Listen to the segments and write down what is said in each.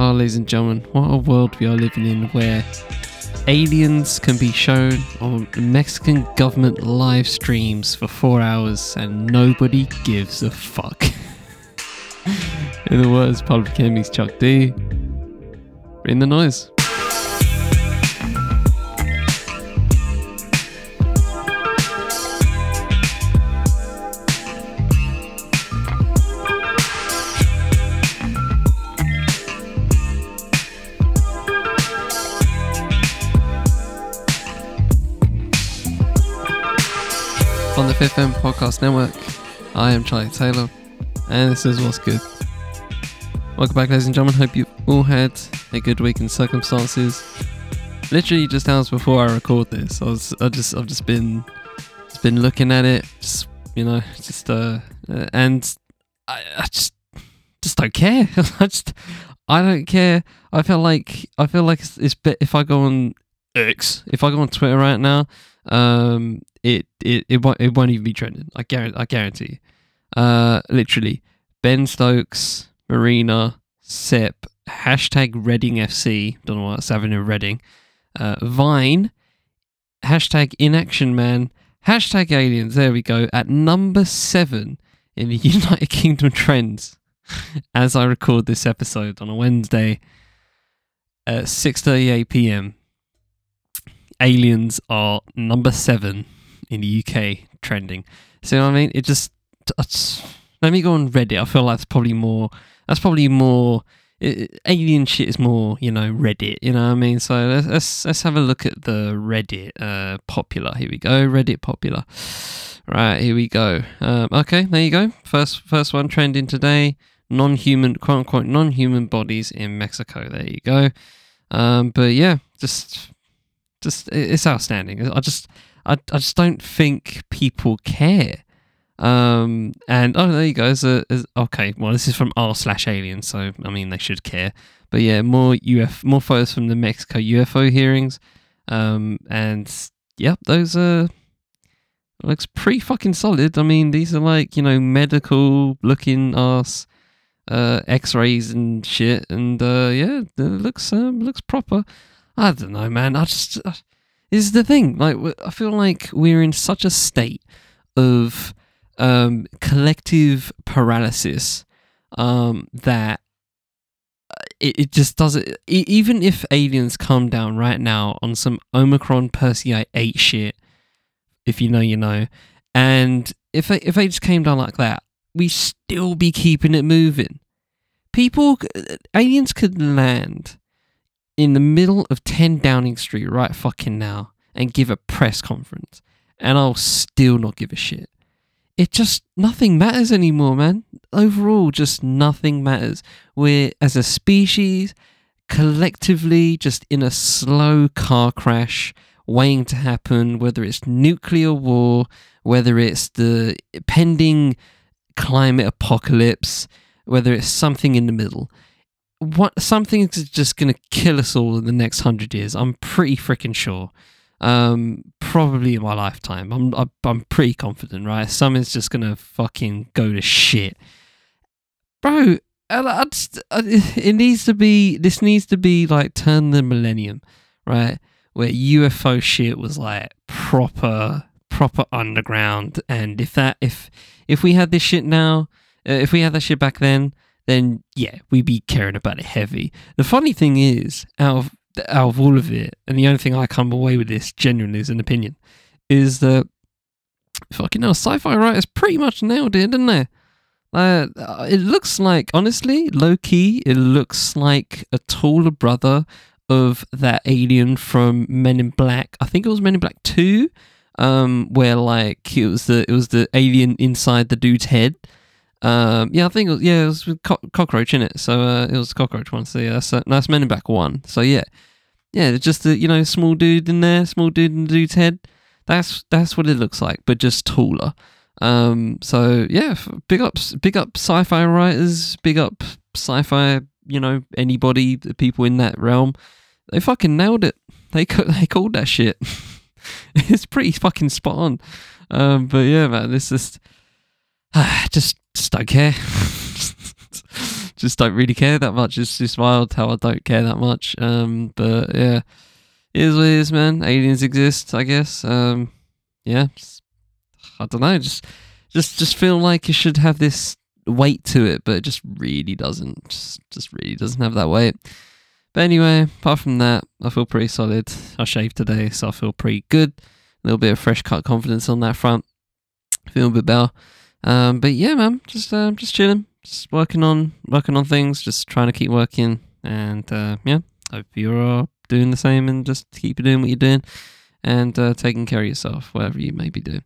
Oh, ladies and gentlemen, what a world we are living in where aliens can be shown on Mexican government live streams for four hours and nobody gives a fuck. in the words, Public Enemy's Chuck D. Bring the noise. On the Fifth M Podcast Network. I am Charlie Taylor, and this is What's Good. Welcome back, ladies and gentlemen. Hope you all had a good week in circumstances. Literally just hours before I record this, I was, I just, I've just been, just been looking at it, just you know, just uh, uh and I, I just, just don't care. I just, I don't care. I feel like, I feel like it's, it's if I go on X, if I go on Twitter right now, um, it it it won't it won't even be trending. I guarantee. I guarantee. Uh, literally, Ben Stokes, Marina, Sep, hashtag Reading FC. Don't know what's happening in Reading. Uh, Vine, hashtag Inaction Man, hashtag Aliens. There we go. At number seven in the United Kingdom trends, as I record this episode on a Wednesday at 6:38 p.m. Aliens are number seven in the UK trending. So I mean, it just let me go on Reddit. I feel like that's probably more. That's probably more. It, alien shit is more, you know, Reddit. You know what I mean? So let's let's, let's have a look at the Reddit uh, popular. Here we go. Reddit popular. Right here we go. Um, okay, there you go. First first one trending today. Non-human, quote unquote, non-human bodies in Mexico. There you go. Um, but yeah, just just it's outstanding. I just I, I just don't think people care. Um, and oh, there you go. As a, as, okay, well, this is from r slash alien, so I mean they should care. But yeah, more UF, more photos from the Mexico UFO hearings. Um, and yep, those are looks pretty fucking solid. I mean, these are like you know medical looking ass uh, X-rays and shit, and uh, yeah, it looks um, looks proper. I don't know, man. I just. Uh, is the thing. Like I feel like we're in such a state of um, collective paralysis um, that uh, it, it just doesn't. Even if aliens come down right now on some Omicron Persei 8 shit, if you know, you know, and if if they just came down like that, we still be keeping it moving. People, uh, aliens could land in the middle of 10 Downing Street right fucking now and give a press conference, and I'll still not give a shit. It just, nothing matters anymore, man. Overall, just nothing matters. We're, as a species, collectively just in a slow car crash waiting to happen, whether it's nuclear war, whether it's the pending climate apocalypse, whether it's something in the middle what something's just gonna kill us all in the next hundred years. I'm pretty freaking sure. Um, probably in my lifetime. I'm I'm, pretty confident, right? Something's just gonna fucking go to shit, bro. I just, it needs to be. This needs to be like turn the millennium, right? Where UFO shit was like proper, proper underground. And if that, if if we had this shit now, uh, if we had that shit back then, then yeah, we'd be caring about it heavy. The funny thing is, out of out of all of it, and the only thing I come away with this genuinely is an opinion, is that fucking hell, sci-fi writers pretty much nailed it, didn't they? Uh, it looks like, honestly, low key, it looks like a taller brother of that alien from Men in Black. I think it was Men in Black Two, um, where like it was the it was the alien inside the dude's head um, yeah, I think it was, yeah, it was co- cockroach in it. So uh, it was cockroach one. So yeah, that's, uh, that's Men in Black one. So yeah, yeah, just a you know small dude in there, small dude in the dude's head. That's that's what it looks like, but just taller. Um, so yeah, big up, big up sci-fi writers, big up sci-fi. You know, anybody, the people in that realm, they fucking nailed it. They they called that shit. it's pretty fucking spot on. Um, but yeah, man, it's just, just just don't care. just don't really care that much. It's just wild how I don't care that much. Um, but yeah, it is what it is, man. Aliens exist, I guess. Um, yeah, I don't know. Just, just, just feel like you should have this weight to it, but it just really doesn't. Just, just really doesn't have that weight. But anyway, apart from that, I feel pretty solid. I shaved today, so I feel pretty good. A little bit of fresh cut confidence on that front. Feel a bit better. Um, but yeah, man, just uh, just chilling, just working on working on things, just trying to keep working, and uh, yeah, hope you're doing the same and just keep doing what you're doing and uh, taking care of yourself, whatever you may be doing.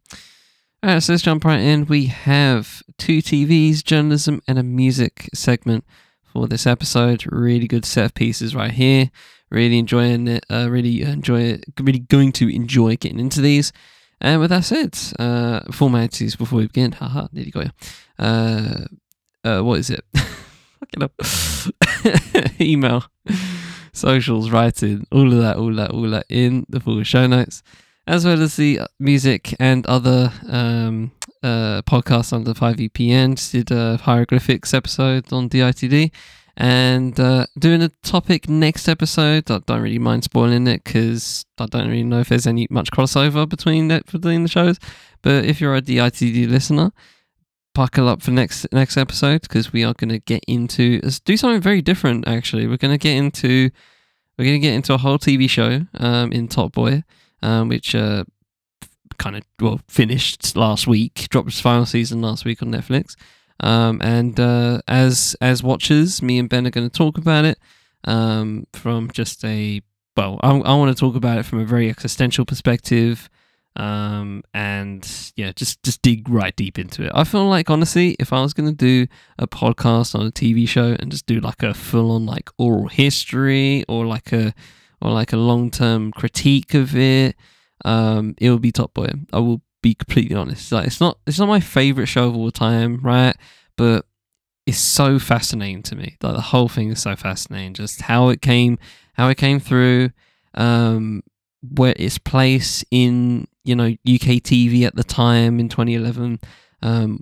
All right, so let's jump right in. We have two TVs, journalism, and a music segment for this episode. Really good set of pieces right here. Really enjoying it. Uh, really enjoy it. Really going to enjoy getting into these. And with that said, uh, formalities before we begin. Haha, nearly got you. Uh, uh, what is it? Fucking up. Email, socials, writing, all of that, all that, all that in the full show notes, as well as the music and other um, uh, podcasts under 5VPN. Just did a hieroglyphics episode on DITD and uh, doing a topic next episode. I don't really mind spoiling it because I don't really know if there's any much crossover between it, between the shows. But if you're a DITD listener, buckle up for next next episode because we are going to get into do something very different. Actually, we're going to get into we're going to get into a whole TV show um, in Top Boy, um, which uh, kind of well finished last week, dropped its final season last week on Netflix. Um, and uh, as as watchers, me and Ben are going to talk about it um, from just a well, I, I want to talk about it from a very existential perspective, um, and yeah, just just dig right deep into it. I feel like honestly, if I was going to do a podcast on a TV show and just do like a full on like oral history or like a or like a long term critique of it, um, it would be Top Boy. I will be completely honest. Like it's not it's not my favorite show of all time, right? But it's so fascinating to me. Like the whole thing is so fascinating. Just how it came, how it came through, um, where its place in you know UK TV at the time in 2011. Um,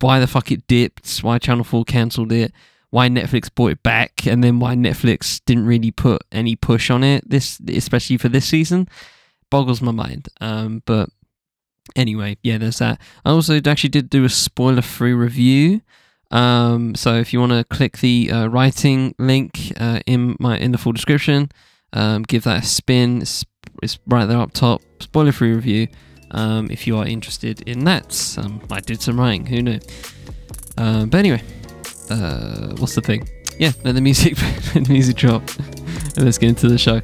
why the fuck it dipped? Why Channel Four cancelled it? Why Netflix bought it back? And then why Netflix didn't really put any push on it this, especially for this season, boggles my mind. Um, but anyway, yeah, there's that. I also actually did do a spoiler free review. Um, so if you want to click the uh, writing link uh, in my in the full description, um, give that a spin. It's, it's right there up top. Spoiler free review. Um, if you are interested in that, um, I did some writing. Who knew? Um, but anyway, uh, what's the thing? Yeah, let the music let the music drop, and let's get into the show.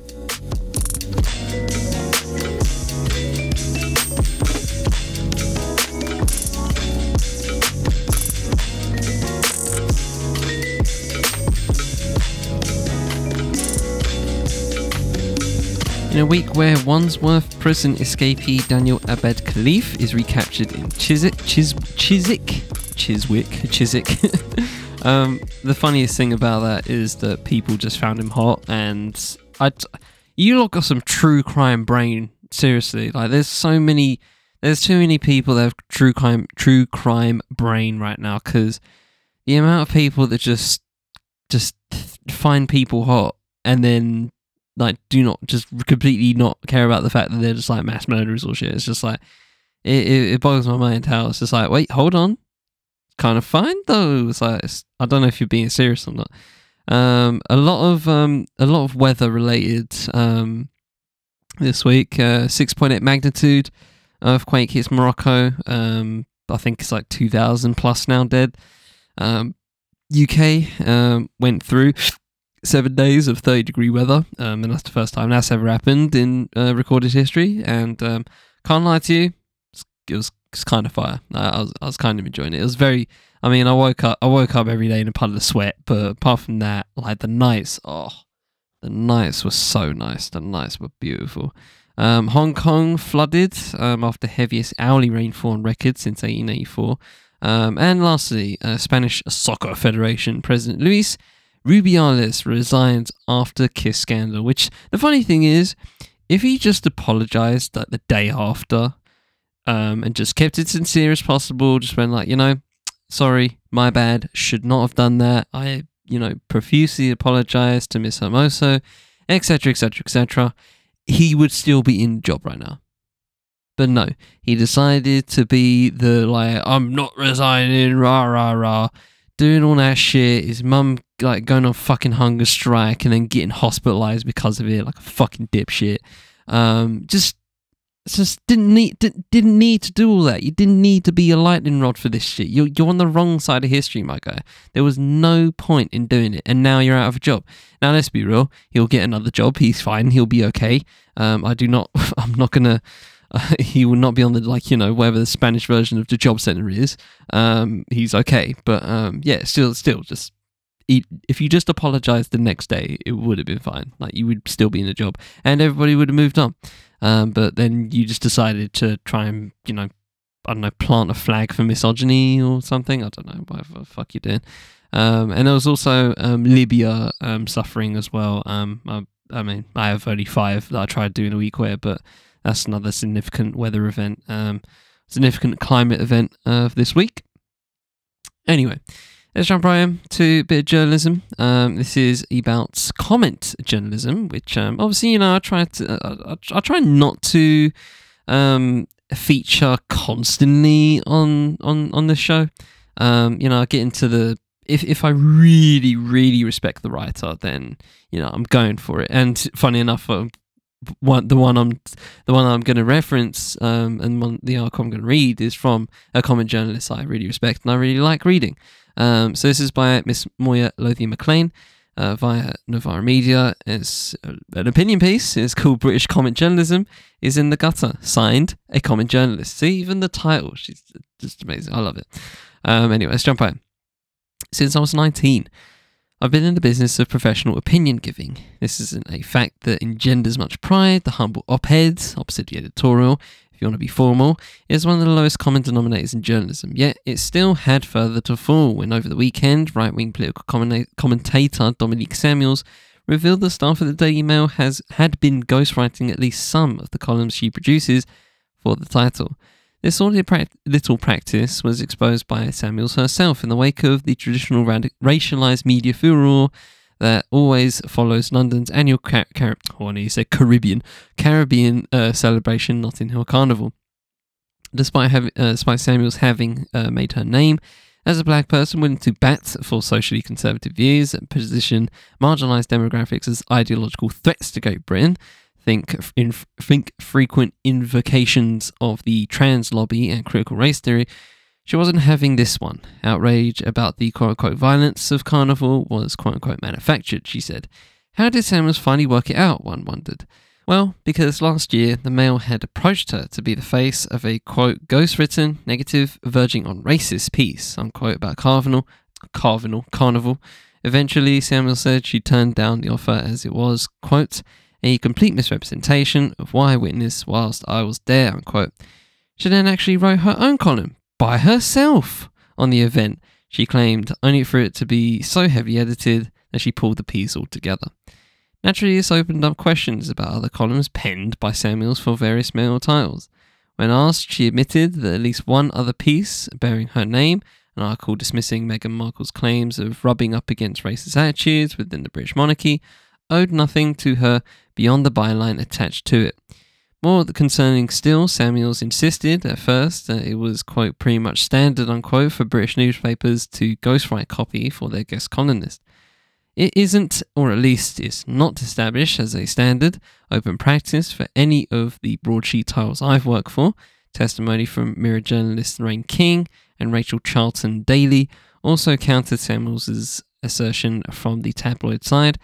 In a week where Wandsworth prison escapee Daniel Abed Khalife is recaptured in Chiswick, Chis, Chiswick, Chiswick, Chiswick. um, the funniest thing about that is that people just found him hot, and I, you lot got some true crime brain. Seriously, like there's so many, there's too many people that have true crime, true crime brain right now. Because the amount of people that just, just find people hot and then like do not just completely not care about the fact that they're just like mass murderers or shit. It's just like it, it, it boggles my mind how it's just like wait hold on, kind of fine though. It's like it's, I don't know if you're being serious or not. Um, a lot of um, a lot of weather related um, this week. Uh, Six point eight magnitude earthquake hits Morocco. Um, I think it's like two thousand plus now dead. Um, UK um, went through seven days of 30 degree weather, um, and that's the first time that's ever happened in uh, recorded history. And um, can't lie to you, it was, was kind of fire. I, I, was I was kind of enjoying it. It was very. I mean, I woke up I woke up every day in a puddle of sweat, but apart from that, like the nights, oh, the nights were so nice. The nights were beautiful. Um, Hong Kong flooded um, after heaviest hourly rainfall on record since 1884. Um, and lastly, uh, Spanish Soccer Federation President Luis Rubiales resigned after Kiss scandal. Which the funny thing is, if he just apologized like the day after, um, and just kept it sincere as possible, just went like, you know, sorry, my bad, should not have done that. I you know, profusely apologized to Miss Hermoso, etc., etc., etc., he would still be in the job right now. But no, he decided to be the like, I'm not resigning, rah rah rah, doing all that shit. His mum like going on fucking hunger strike and then getting hospitalized because of it, like a fucking dipshit. Um, just just didn't need didn't, need to do all that. You didn't need to be a lightning rod for this shit. You're you're on the wrong side of history, my guy. There was no point in doing it, and now you're out of a job. Now let's be real. He'll get another job. He's fine. He'll be okay. Um, I do not. I'm not gonna. Uh, he will not be on the like you know whatever the Spanish version of the job center is. Um, he's okay, but um, yeah, still, still, just if you just apologized the next day, it would have been fine. Like you would still be in the job, and everybody would have moved on. Um, but then you just decided to try and, you know, I don't know, plant a flag for misogyny or something. I don't know, whatever the fuck you're doing. Um, and there was also um, Libya um, suffering as well. Um, I, I, mean, I have only five that I tried doing a week where, but that's another significant weather event, um, significant climate event of this week. Anyway, Let's jump right in to a bit of journalism. Um, this is about comment journalism, which um, obviously you know I try to uh, I, I, try not to um, feature constantly on on on this show. Um, you know, I get into the if if I really really respect the writer, then you know I'm going for it. And funny enough, um, one the one I'm the one I'm going to reference um, and one, the article I'm going to read is from a comment journalist I really respect and I really like reading. Um, so this is by Miss Moya Lothian McLean uh, via Novara Media. It's an opinion piece. It's called British Comment Journalism is in the Gutter. Signed, a comment journalist. See, even the title. She's just amazing. I love it. Um, anyway, let's jump in. Since I was 19, I've been in the business of professional opinion giving. This isn't a fact that engenders much pride. The humble op ed, opposite the editorial, if you want to be formal, is one of the lowest common denominators in journalism. Yet it still had further to fall when over the weekend, right wing political commentator Dominique Samuels revealed the staff of the Daily Mail has had been ghostwriting at least some of the columns she produces for the title. This little practice was exposed by Samuels herself in the wake of the traditional racialized media furor that always follows London's annual car- car- oh, I say Caribbean Caribbean uh, celebration, Notting Hill Carnival. Despite, uh, despite Samuels having uh, made her name as a black person willing to bat for socially conservative views and position marginalised demographics as ideological threats to Great Britain, think, in, think frequent invocations of the trans lobby and critical race theory she wasn't having this one. Outrage about the quote unquote violence of Carnival was quote unquote manufactured, she said. How did Samuels finally work it out, one wondered. Well, because last year the Mail had approached her to be the face of a quote ghost-written, negative, verging on racist piece, unquote, about Carnival, Carnival, Carnival. Eventually, Samuel said she turned down the offer as it was, quote, a complete misrepresentation of what I witnessed whilst I was there, unquote. She then actually wrote her own column, by herself on the event, she claimed, only for it to be so heavily edited that she pulled the piece altogether. Naturally, this opened up questions about other columns penned by Samuels for various Mail titles. When asked, she admitted that at least one other piece bearing her name, an article dismissing Meghan Markle's claims of rubbing up against racist attitudes within the British monarchy, owed nothing to her beyond the byline attached to it. More concerning still, Samuels insisted at first that it was, quote, pretty much standard, unquote, for British newspapers to ghostwrite copy for their guest columnist. It isn't, or at least is not established as a standard open practice for any of the broadsheet titles I've worked for. Testimony from Mirror journalists Lorraine King and Rachel Charlton Dailey also countered Samuels' assertion from the tabloid side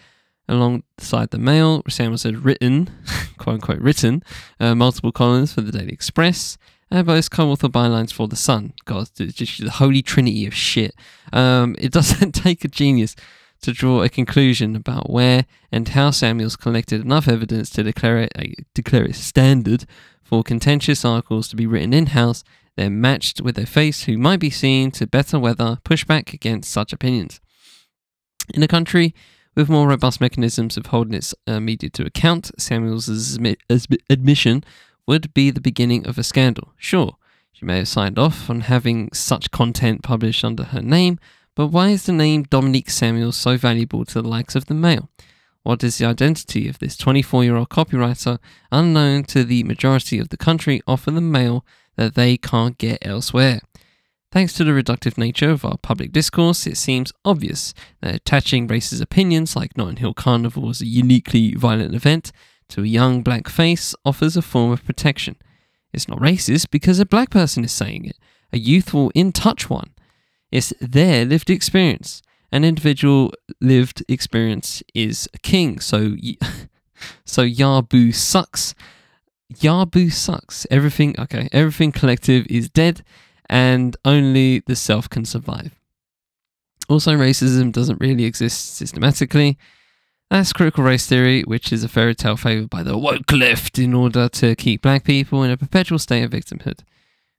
Alongside the Mail, Samuels had written, quote unquote, written uh, multiple columns for the Daily Express and both co-author bylines for the Sun. God, it's just the holy trinity of shit. Um, it doesn't take a genius to draw a conclusion about where and how Samuels collected enough evidence to declare it, uh, declare it standard for contentious articles to be written in-house, then matched with a face who might be seen to better weather pushback against such opinions. In a country with more robust mechanisms of holding its uh, media to account, Samuels' admission would be the beginning of a scandal. Sure, she may have signed off on having such content published under her name, But why is the name Dominique Samuel so valuable to the likes of the Mail? What is the identity of this 24 year old copywriter, unknown to the majority of the country, offer the Mail that they can't get elsewhere? Thanks to the reductive nature of our public discourse, it seems obvious that attaching racist opinions like Notting Hill Carnival as a uniquely violent event to a young black face offers a form of protection. It's not racist because a black person is saying it, a youthful, in touch one. It's their lived experience. An individual lived experience is king. So, so Yabu sucks. Yabu sucks. Everything, okay, everything collective is dead and only the self can survive. Also, racism doesn't really exist systematically. That's critical race theory, which is a fairy tale favoured by the woke left in order to keep black people in a perpetual state of victimhood,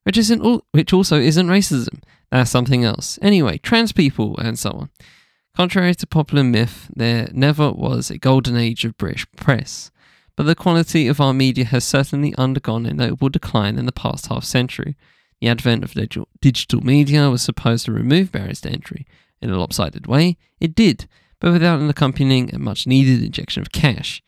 which isn't which also isn't racism. That's something else. Anyway, trans people and so on. Contrary to popular myth, there never was a golden age of British press, but the quality of our media has certainly undergone a notable decline in the past half century. The advent of digital media was supposed to remove barriers to entry. In a lopsided way, it did, but without an accompanying and much needed injection of cash.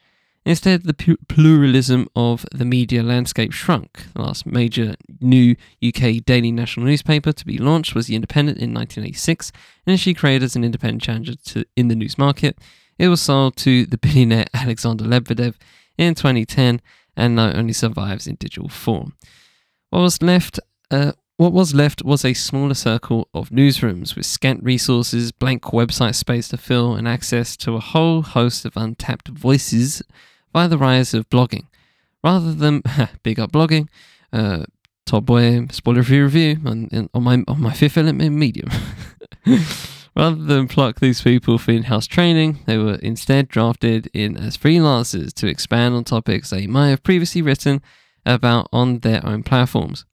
Instead, the pluralism of the media landscape shrunk. The last major new UK daily national newspaper to be launched was The Independent in 1986, initially created as an independent challenger to, in the news market. It was sold to the billionaire Alexander Lebedev in 2010 and now only survives in digital form. What was left uh, what was left was a smaller circle of newsrooms with scant resources, blank website space to fill, and access to a whole host of untapped voices via the rise of blogging. Rather than big up blogging, uh, Boy spoiler free review on, on my on my fifth element medium. Rather than pluck these people for in-house training, they were instead drafted in as freelancers to expand on topics they might have previously written about on their own platforms.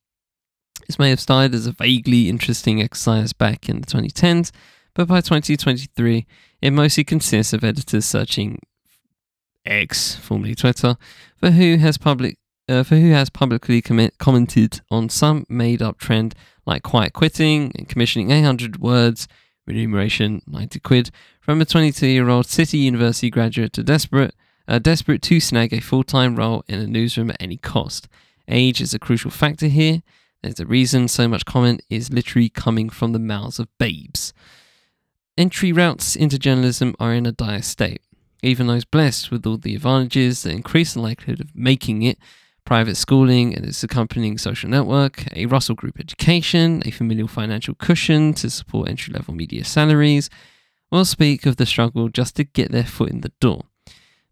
This may have started as a vaguely interesting exercise back in the 2010s, but by 2023, it mostly consists of editors searching X, formerly Twitter, for who has public uh, for who has publicly commented on some made-up trend like quiet quitting and commissioning 800 words, remuneration 90 quid, from a 22-year-old City University graduate to desperate, uh, desperate to snag a full-time role in a newsroom at any cost. Age is a crucial factor here, there's a reason so much comment is literally coming from the mouths of babes. Entry routes into journalism are in a dire state. Even those blessed with all the advantages that increase the likelihood of making it private schooling and its accompanying social network, a Russell Group education, a familial financial cushion to support entry level media salaries, will speak of the struggle just to get their foot in the door.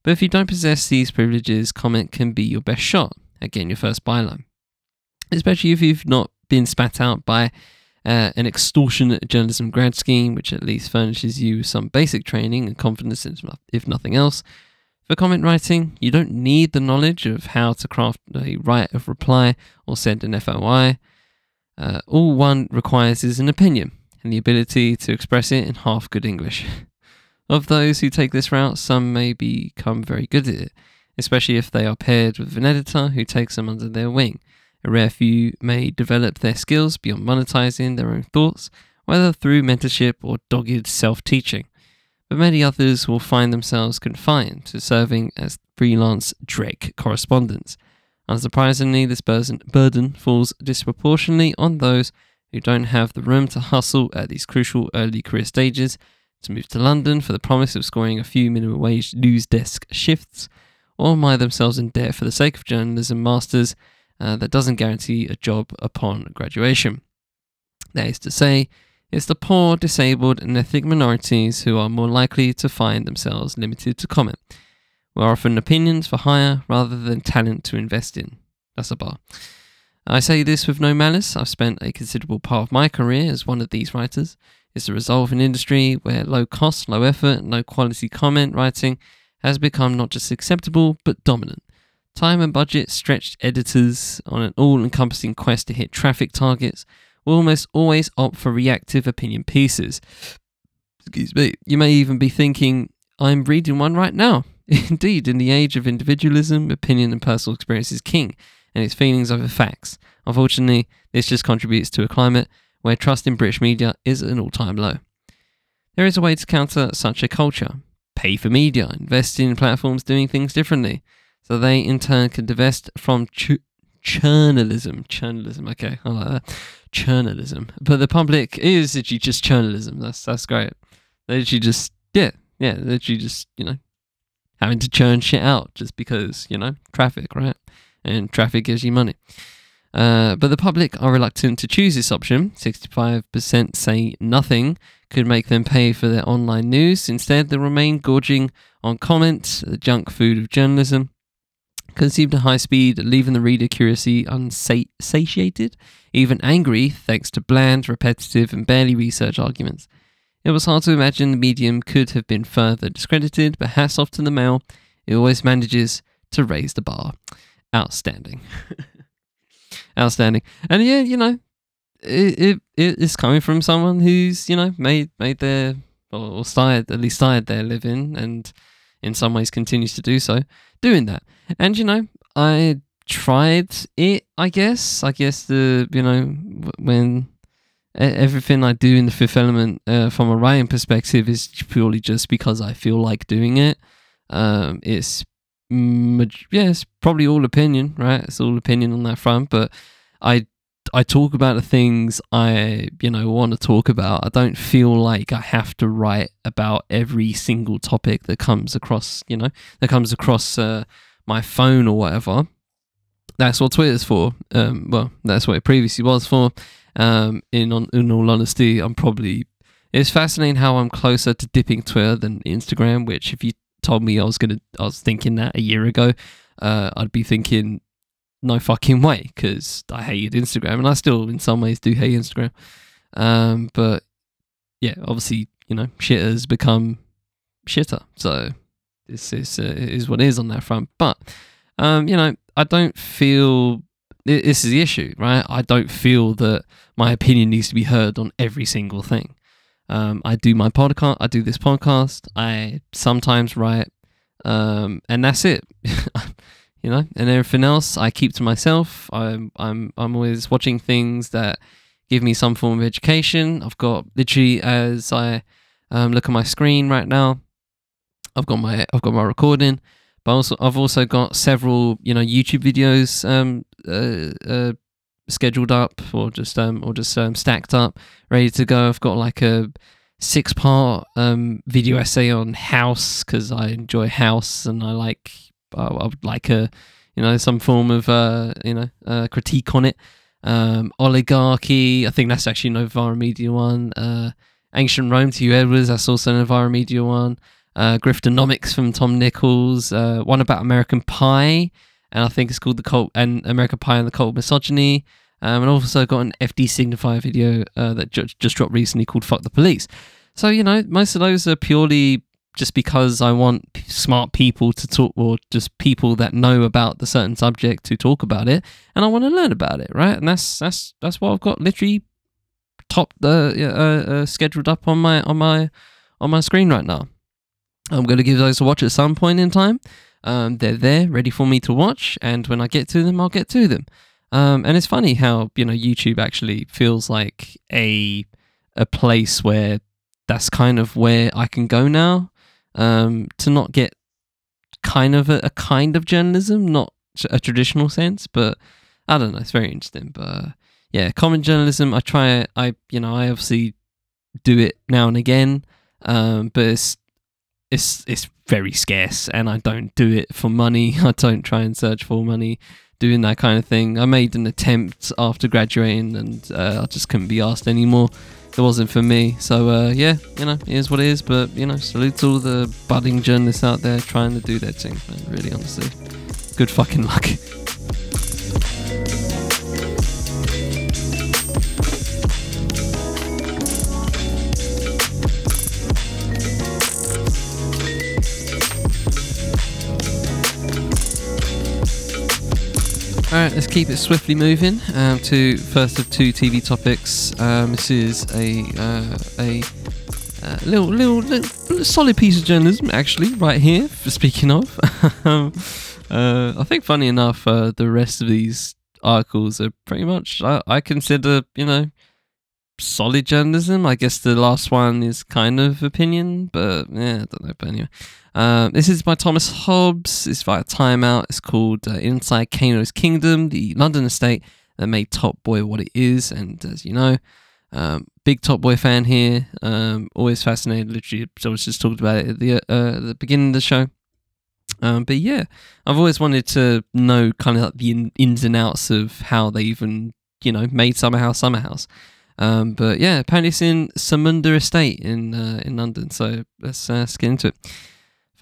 But if you don't possess these privileges, comment can be your best shot getting your first byline especially if you've not been spat out by uh, an extortionate journalism grad scheme, which at least furnishes you some basic training and confidence, if nothing else. For comment writing, you don't need the knowledge of how to craft a right of reply or send an FOI. Uh, all one requires is an opinion and the ability to express it in half good English. of those who take this route, some may become very good at it, especially if they are paired with an editor who takes them under their wing a rare few may develop their skills beyond monetizing their own thoughts, whether through mentorship or dogged self teaching. But many others will find themselves confined to serving as freelance Drake correspondents. Unsurprisingly, this burden falls disproportionately on those who don't have the room to hustle at these crucial early career stages, to move to London for the promise of scoring a few minimum wage news desk shifts, or mire themselves in debt for the sake of journalism masters uh, that doesn't guarantee a job upon graduation. That is to say, it's the poor, disabled, and ethnic minorities who are more likely to find themselves limited to comment. We're often opinions for hire rather than talent to invest in. That's a bar. I say this with no malice. I've spent a considerable part of my career as one of these writers. It's the result of an industry where low cost, low effort, low quality comment writing has become not just acceptable but dominant. Time and budget stretched editors on an all encompassing quest to hit traffic targets will almost always opt for reactive opinion pieces. Excuse me. You may even be thinking, I'm reading one right now. Indeed, in the age of individualism, opinion and personal experience is king, and its feelings over facts. Unfortunately, this just contributes to a climate where trust in British media is at an all time low. There is a way to counter such a culture. Pay for media, invest in platforms doing things differently, so they in turn can divest from ch- churnalism. Churnalism, okay, I like that. Churnalism, but the public is literally just churnalism. That's that's great. They literally just yeah yeah they literally just you know having to churn shit out just because you know traffic right and traffic gives you money. Uh, but the public are reluctant to choose this option. 65% say nothing could make them pay for their online news. Instead, they remain gorging on comments, the junk food of journalism. Consumed at high speed, leaving the reader curiously unsatiated, even angry, thanks to bland, repetitive, and barely researched arguments. It was hard to imagine the medium could have been further discredited, but hats off to the mail. It always manages to raise the bar. Outstanding. outstanding. And yeah, you know, it, it it is coming from someone who's you know made made their or started at least started their living and in some ways continues to do so doing that. And you know, I tried it. I guess. I guess the you know when everything I do in the Fifth Element uh, from a writing perspective is purely just because I feel like doing it. Um, it's yeah, it's probably all opinion, right? It's all opinion on that front, but I I talk about the things I you know want to talk about. I don't feel like I have to write about every single topic that comes across, you know, that comes across uh, my phone or whatever. That's what Twitter's for. Um, well, that's what it previously was for. Um, in on, in all honesty, I'm probably it's fascinating how I'm closer to dipping Twitter than Instagram. Which, if you told me I was gonna, I was thinking that a year ago, uh, I'd be thinking no fucking way because I hated Instagram and I still in some ways do hate Instagram. Um, but yeah, obviously, you know, shit has become shitter. So this is, uh, is what is on that front. But, um, you know, I don't feel this is the issue, right? I don't feel that my opinion needs to be heard on every single thing. Um, I do my podcast, I do this podcast, I sometimes write, um, and that's it. you know, and everything else I keep to myself. I'm I'm I'm always watching things that give me some form of education. I've got literally as I um, look at my screen right now, I've got my I've got my recording, but also I've also got several you know YouTube videos um, uh, uh, scheduled up or just um or just um, stacked up, ready to go. I've got like a six part um, video essay on house because I enjoy house and I like I, I would like a you know some form of uh, you know critique on it. Um, oligarchy, I think that's actually an Media one. Uh, Ancient Rome to you, Edwards, that's also an Media one. Uh, Griftonomics from Tom Nicholas, uh, one about American Pie, and I think it's called the cult and American Pie and the cult misogyny. Um, and also got an FD Signifier video uh, that ju- just dropped recently called "Fuck the Police." So you know, most of those are purely just because I want smart people to talk, or just people that know about the certain subject to talk about it, and I want to learn about it, right? And that's that's that's what I've got literally top the uh, uh, uh, scheduled up on my on my on my screen right now. I'm going to give those a watch at some point in time. Um, they're there, ready for me to watch, and when I get to them, I'll get to them. Um, and it's funny how you know YouTube actually feels like a a place where that's kind of where I can go now um, to not get kind of a, a, kind of journalism, not a traditional sense, but I don't know. It's very interesting, but uh, yeah, comment journalism. I try. I you know I obviously do it now and again, um, but it's it's it's very scarce, and I don't do it for money. I don't try and search for money doing that kind of thing. I made an attempt after graduating, and uh, I just couldn't be asked anymore it wasn't for me. So uh, yeah, you know, it is what it is. But you know, salute to all the budding journalists out there trying to do their thing. Really, honestly, good fucking luck. All right, let's keep it swiftly moving um, to first of two TV topics. Um, this is a uh, a uh, little, little, little solid piece of journalism, actually, right here. Speaking of, um, uh, I think funny enough, uh, the rest of these articles are pretty much I, I consider you know solid journalism. I guess the last one is kind of opinion, but yeah, I don't know. But anyway, uh, this is by Thomas Hobbs. It's via Time Out. It's called uh, Inside Kano's Kingdom, the London estate that made Top Boy what it is. And as you know, um, big Top Boy fan here. Um, always fascinated. Literally, I was just talked about it at the uh, the beginning of the show. Um, but yeah, I've always wanted to know kind of like the in, ins and outs of how they even you know made Summer House Summer House. Um, but yeah, apparently it's in Samunda Estate in uh, in London. So let's, uh, let's get into it.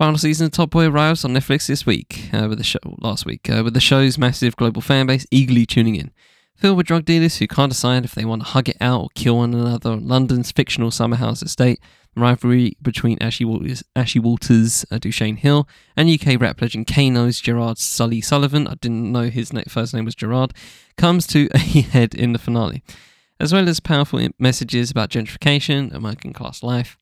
Final season of Top Boy arrives on Netflix this week uh, with the show last week uh, with the show's massive global fan base eagerly tuning in. Filled with drug dealers who can't decide if they want to hug it out or kill one another on London's fictional summer house estate, the rivalry between Ashley Walters, Ashley Walters uh, Dushane Hill, and UK rap legend Kano's Gerard Sully Sullivan, I didn't know his first name was Gerard, comes to a head in the finale as well as powerful messages about gentrification working class life,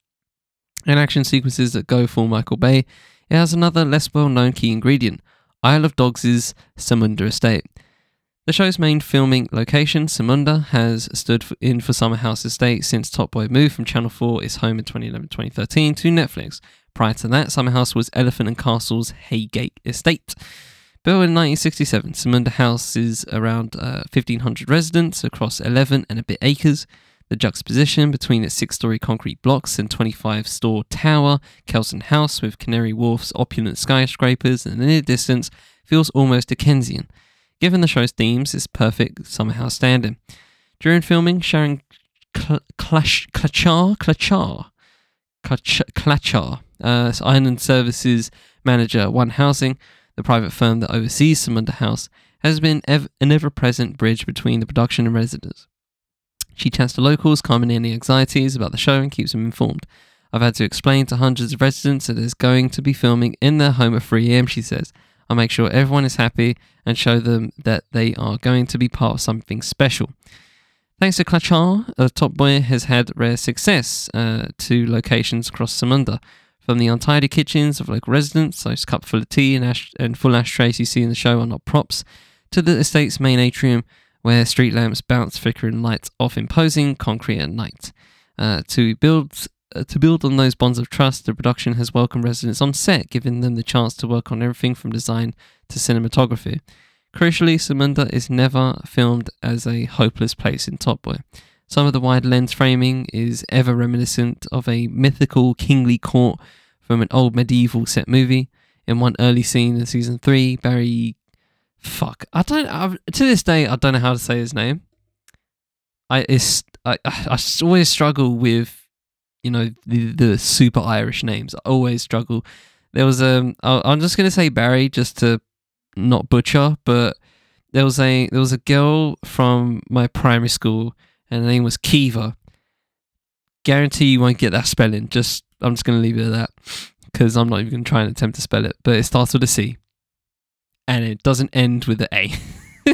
and action sequences that go full Michael Bay, it has another less well known key ingredient Isle of Dogs' Samunda Estate. The show's main filming location, Samunda, has stood in for Summer House Estate since Top Boy moved from Channel 4, its home in 2011 2013, to Netflix. Prior to that, Summer House was Elephant and Castle's Heygate Estate. Built in 1967, Samunda houses around uh, 1,500 residents across 11 and a bit acres. The juxtaposition between its six story concrete blocks and 25 store tower, Kelson House, with Canary Wharf's opulent skyscrapers in the near distance, feels almost Dickensian. Given the show's themes, it's perfect house standing. During filming, Sharon Clachar, Clachar, Clachar, uh, Island Services manager, One Housing, the private firm that oversees Samunda House, has been an ever present bridge between the production and residents. She chats to locals, calming any anxieties about the show and keeps them informed. I've had to explain to hundreds of residents that there's going to be filming in their home at 3am, she says. I'll make sure everyone is happy and show them that they are going to be part of something special. Thanks to Klachar, uh, Top Boy has had rare success uh, to locations across Samunda, from the untidy kitchens of local residents, those cup full of tea and, ash- and full ashtrays you see in the show are not props, to the estate's main atrium where street lamps bounce flickering lights off imposing concrete at night. Uh, to build uh, to build on those bonds of trust, the production has welcomed residents on set, giving them the chance to work on everything from design to cinematography. Crucially, Samunda is never filmed as a hopeless place in Top Boy. Some of the wide lens framing is ever reminiscent of a mythical kingly court from an old medieval set movie. In one early scene in season three, Barry, fuck, I don't, I, to this day, I don't know how to say his name. I, it's, I, I always struggle with, you know, the, the super Irish names. I always struggle. There was um, a, I'm just gonna say Barry just to not butcher, but there was a there was a girl from my primary school and her name was Kiva. Guarantee you won't get that spelling. Just I'm just going to leave it at that because I'm not even going to try and attempt to spell it. But it starts with a C, and it doesn't end with an A.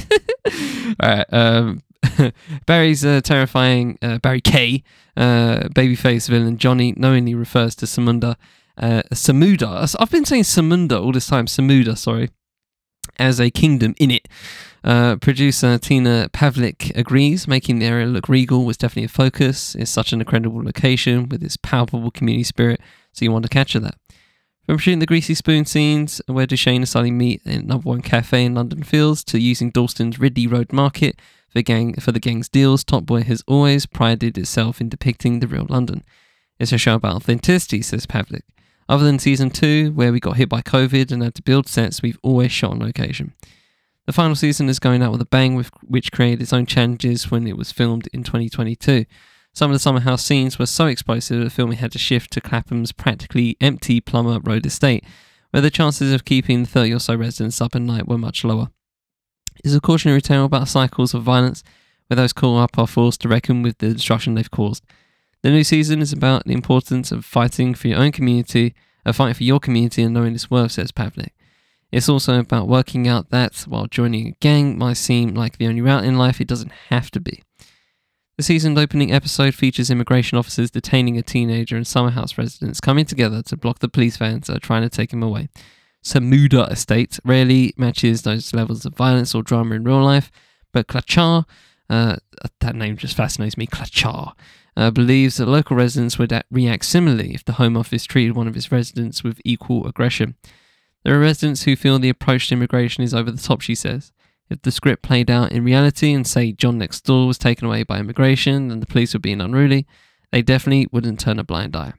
All right. Um, Barry's uh, terrifying uh, Barry K, uh, babyface villain Johnny, knowingly refers to Samunda, uh, Samuda. I've been saying Samunda all this time. Samuda, sorry, as a kingdom in it. Uh, producer Tina Pavlik agrees, making the area look regal was definitely a focus. It's such an incredible location with its palpable community spirit, so you want to capture that. From shooting the greasy spoon scenes where Dushane and Sully meet in number one cafe in London Fields to using Dalston's Ridley Road Market for, gang, for the gang's deals, Top Boy has always prided itself in depicting the real London. It's a show about authenticity, says Pavlik. Other than season two, where we got hit by COVID and had to build sets, we've always shot on location. The final season is going out with a bang, with, which created its own challenges when it was filmed in 2022. Some of the summer house scenes were so explosive that filming had to shift to Clapham's practically empty Plummer Road estate, where the chances of keeping 30 or so residents up at night were much lower. It's a cautionary tale about cycles of violence, where those caught up are forced to reckon with the destruction they've caused. The new season is about the importance of fighting for your own community, a uh, fighting for your community and knowing its worth, says Pavlik. It's also about working out that while joining a gang might seem like the only route in life, it doesn't have to be. The season's opening episode features immigration officers detaining a teenager and summer house residents coming together to block the police vans that are trying to take him away. Samuda Estate rarely matches those levels of violence or drama in real life, but Klachar uh, that name just fascinates me, Klachar, uh, believes that local residents would react similarly if the Home Office treated one of its residents with equal aggression. There are residents who feel the approach to immigration is over the top, she says. If the script played out in reality and, say, John next door was taken away by immigration and the police were being unruly, they definitely wouldn't turn a blind eye.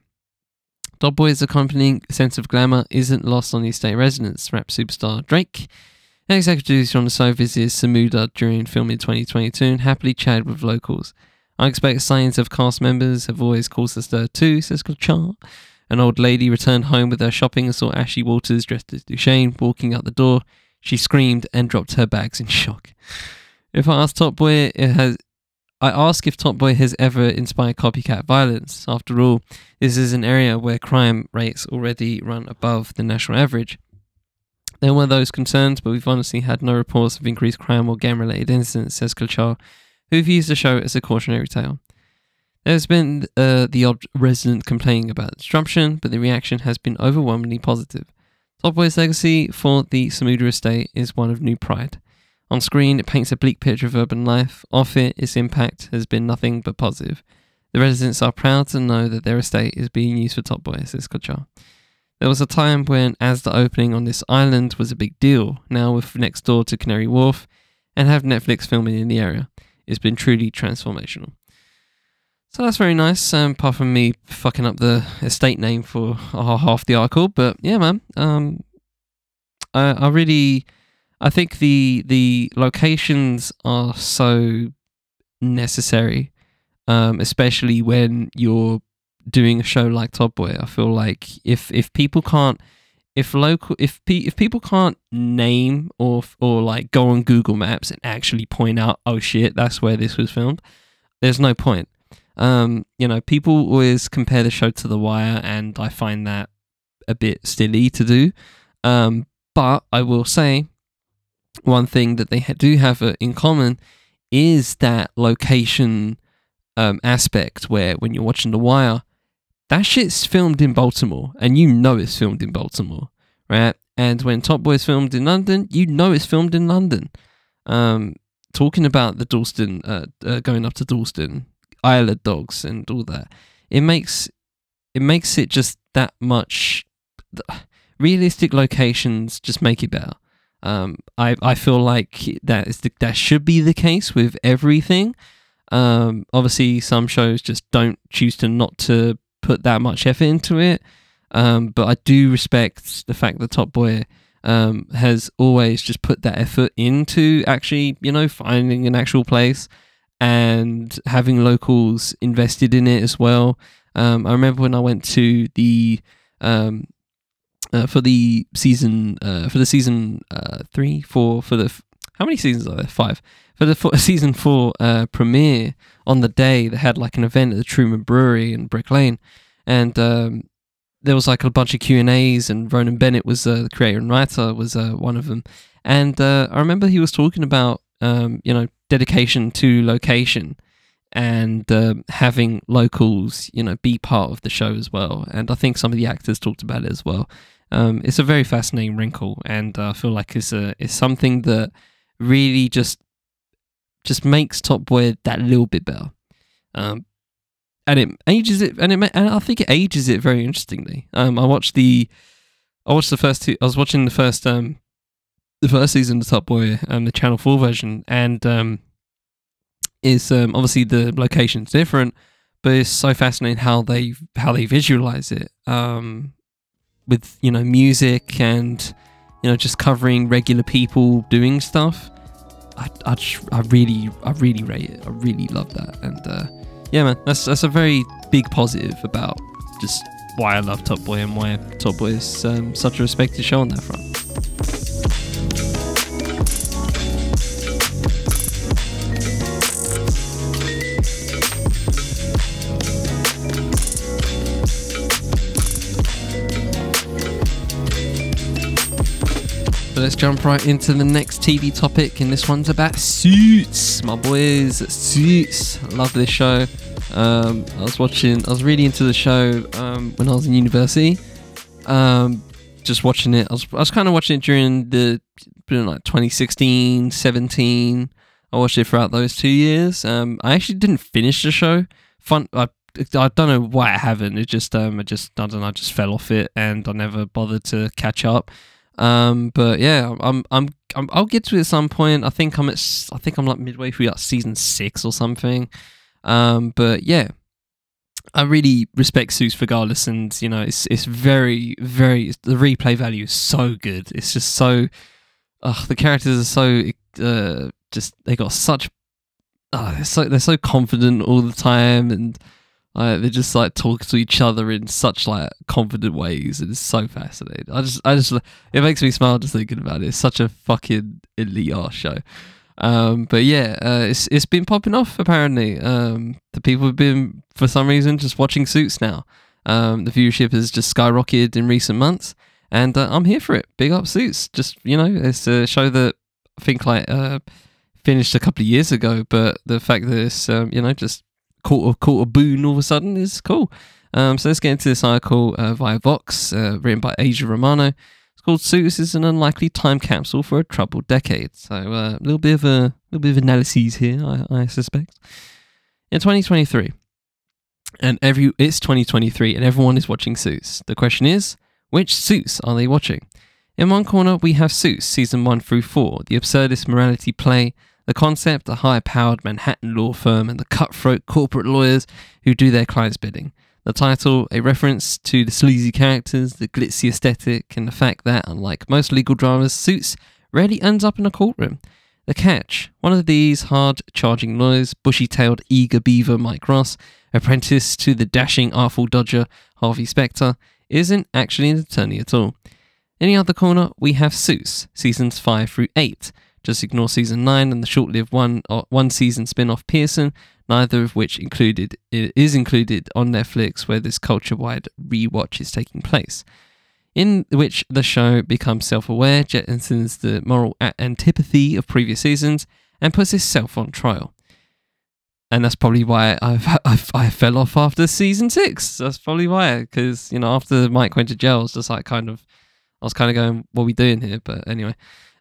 Top Boy's accompanying sense of glamour isn't lost on the estate residents. Rap superstar Drake, executive producer on the show, visited Samuda during filming 2022 and happily chatted with locals. I expect signs of cast members have always caused a stir too, says Klachar. An old lady returned home with her shopping and saw Ashley Walters dressed as Dushane walking out the door. She screamed and dropped her bags in shock. If I ask Top Boy, it has. I ask if Top Boy has ever inspired copycat violence. After all, this is an area where crime rates already run above the national average. There were those concerns, but we've honestly had no reports of increased crime or game related incidents, says Klachar, who views the show as a cautionary tale. There's been uh, the odd resident complaining about disruption, but the reaction has been overwhelmingly positive. Top Boy's legacy for the Samuda estate is one of new pride. On screen, it paints a bleak picture of urban life. Off it, its impact has been nothing but positive. The residents are proud to know that their estate is being used for Top Boy, says Klachar. There was a time when Asda opening on this island was a big deal. Now, with next door to Canary Wharf and have Netflix filming in the area, it's been truly transformational. So that's very nice. Um, apart from me fucking up the estate name for half the article, but yeah, man. Um, I, I really, I think the the locations are so necessary, um, especially when you're doing a show like Top Boy. I feel like if if people can't if local if pe- if people can't name or or like go on Google Maps and actually point out oh shit that's where this was filmed, there's no point. Um, you know, people always compare the show to The Wire, and I find that a bit silly to do. Um, but I will say one thing that they do have uh, in common is that location um, aspect where when you're watching The Wire, that shit's filmed in Baltimore, and you know it's filmed in Baltimore, right? And when Top Boy's filmed in London, you know it's filmed in London. Um, talking about the Dalston, uh, uh, going up to Dalston, Isle Dogs and all that. It makes it makes it just that much realistic locations just make it better. Um, I I feel like that is the, that should be the case with everything. Um, obviously, some shows just don't choose to not to put that much effort into it. Um, but I do respect the fact that Top Boy um, has always just put that effort into actually, you know, finding an actual place and having locals invested in it as well. Um, I remember when I went to the um, uh, for the season uh, for the season uh, three, four for the f- how many seasons are there? Five for the season four uh, premiere on the day. They had like an event at the Truman Brewery in Brick Lane, and um, there was like a bunch of Q and A's, and Ronan Bennett was uh, the creator and writer was uh, one of them. And I remember he was talking about um, you know dedication to location and uh, having locals, you know, be part of the show as well. And I think some of the actors talked about it as well. Um, it's a very fascinating wrinkle, and I feel like it's a it's something that really just just makes Top Boy that little bit better. Um, and it ages it, and it and I think it ages it very interestingly. Um, I watched the I watched the first two. I was watching the first um the first season of Top Boy and the Channel Four version, and um, is um, obviously the location's different, but it's so fascinating how they how they visualize it um, with you know music and you know just covering regular people doing stuff. I, I, just, I really I really rate it. I really love that, and uh, yeah, man, that's that's a very big positive about just why I love Top Boy and why Top Boy is um, such a respected show on that front. Let's jump right into the next TV topic, and this one's about Suits. My boys, Suits. Love this show. Um, I was watching, I was really into the show um, when I was in university. Um, just watching it, I was, I was kind of watching it during the like 2016, 17, I watched it throughout those two years. Um, I actually didn't finish the show. Fun. I, I don't know why I haven't. It just um, I just I don't know. I just fell off it, and I never bothered to catch up. Um, but yeah, I'm, I'm, I'm, I'll get to it at some point. I think I'm at, I think I'm like midway through like season six or something. Um, but yeah, I really respect Suits regardless, and you know, it's, it's very, very, the replay value is so good. It's just so, uh, the characters are so, uh, just they got such, uh, they're so they're so confident all the time, and uh, they just like talk to each other in such like confident ways, and it's so fascinating. I just, I just, it makes me smile just thinking about it. It's such a fucking elite ass show. Um, but yeah, uh, it's it's been popping off apparently. Um, the people have been for some reason just watching Suits now. Um, the viewership has just skyrocketed in recent months, and uh, I'm here for it. Big up Suits. Just you know, it's a show that I think like uh, finished a couple of years ago, but the fact that it's um, you know just caught a, boon all of a sudden is cool. Um, so let's get into this article uh, via Vox, uh, written by Aja Romano. It's called "Suits is an unlikely time capsule for a troubled decade." So uh, a little bit of a little bit of analyses here, I, I suspect. In 2023, and every it's 2023, and everyone is watching Suits. The question is, which Suits are they watching? In one corner, we have Suits, season one through four, the absurdist morality play the concept, a high powered Manhattan law firm, and the cutthroat corporate lawyers who do their clients' bidding. The title, a reference to the sleazy characters, the glitzy aesthetic, and the fact that, unlike most legal dramas, Suits rarely ends up in a courtroom. The catch one of these hard charging lawyers, bushy tailed, eager beaver Mike Ross, apprentice to the dashing, artful dodger Harvey Specter, isn't actually an attorney at all. In the other corner, we have Suits, seasons 5 through 8, just ignore season nine and the short-lived one uh, one season spin-off Pearson, neither of which included is included on Netflix, where this culture-wide rewatch is taking place. In which the show becomes self-aware, jettisons the moral antipathy of previous seasons, and puts itself on trial. And that's probably why I've, I've I fell off after season six. That's probably why, because you know after Mike went to jail, it's just like kind of I was kind of going, "What are we doing here?" But anyway,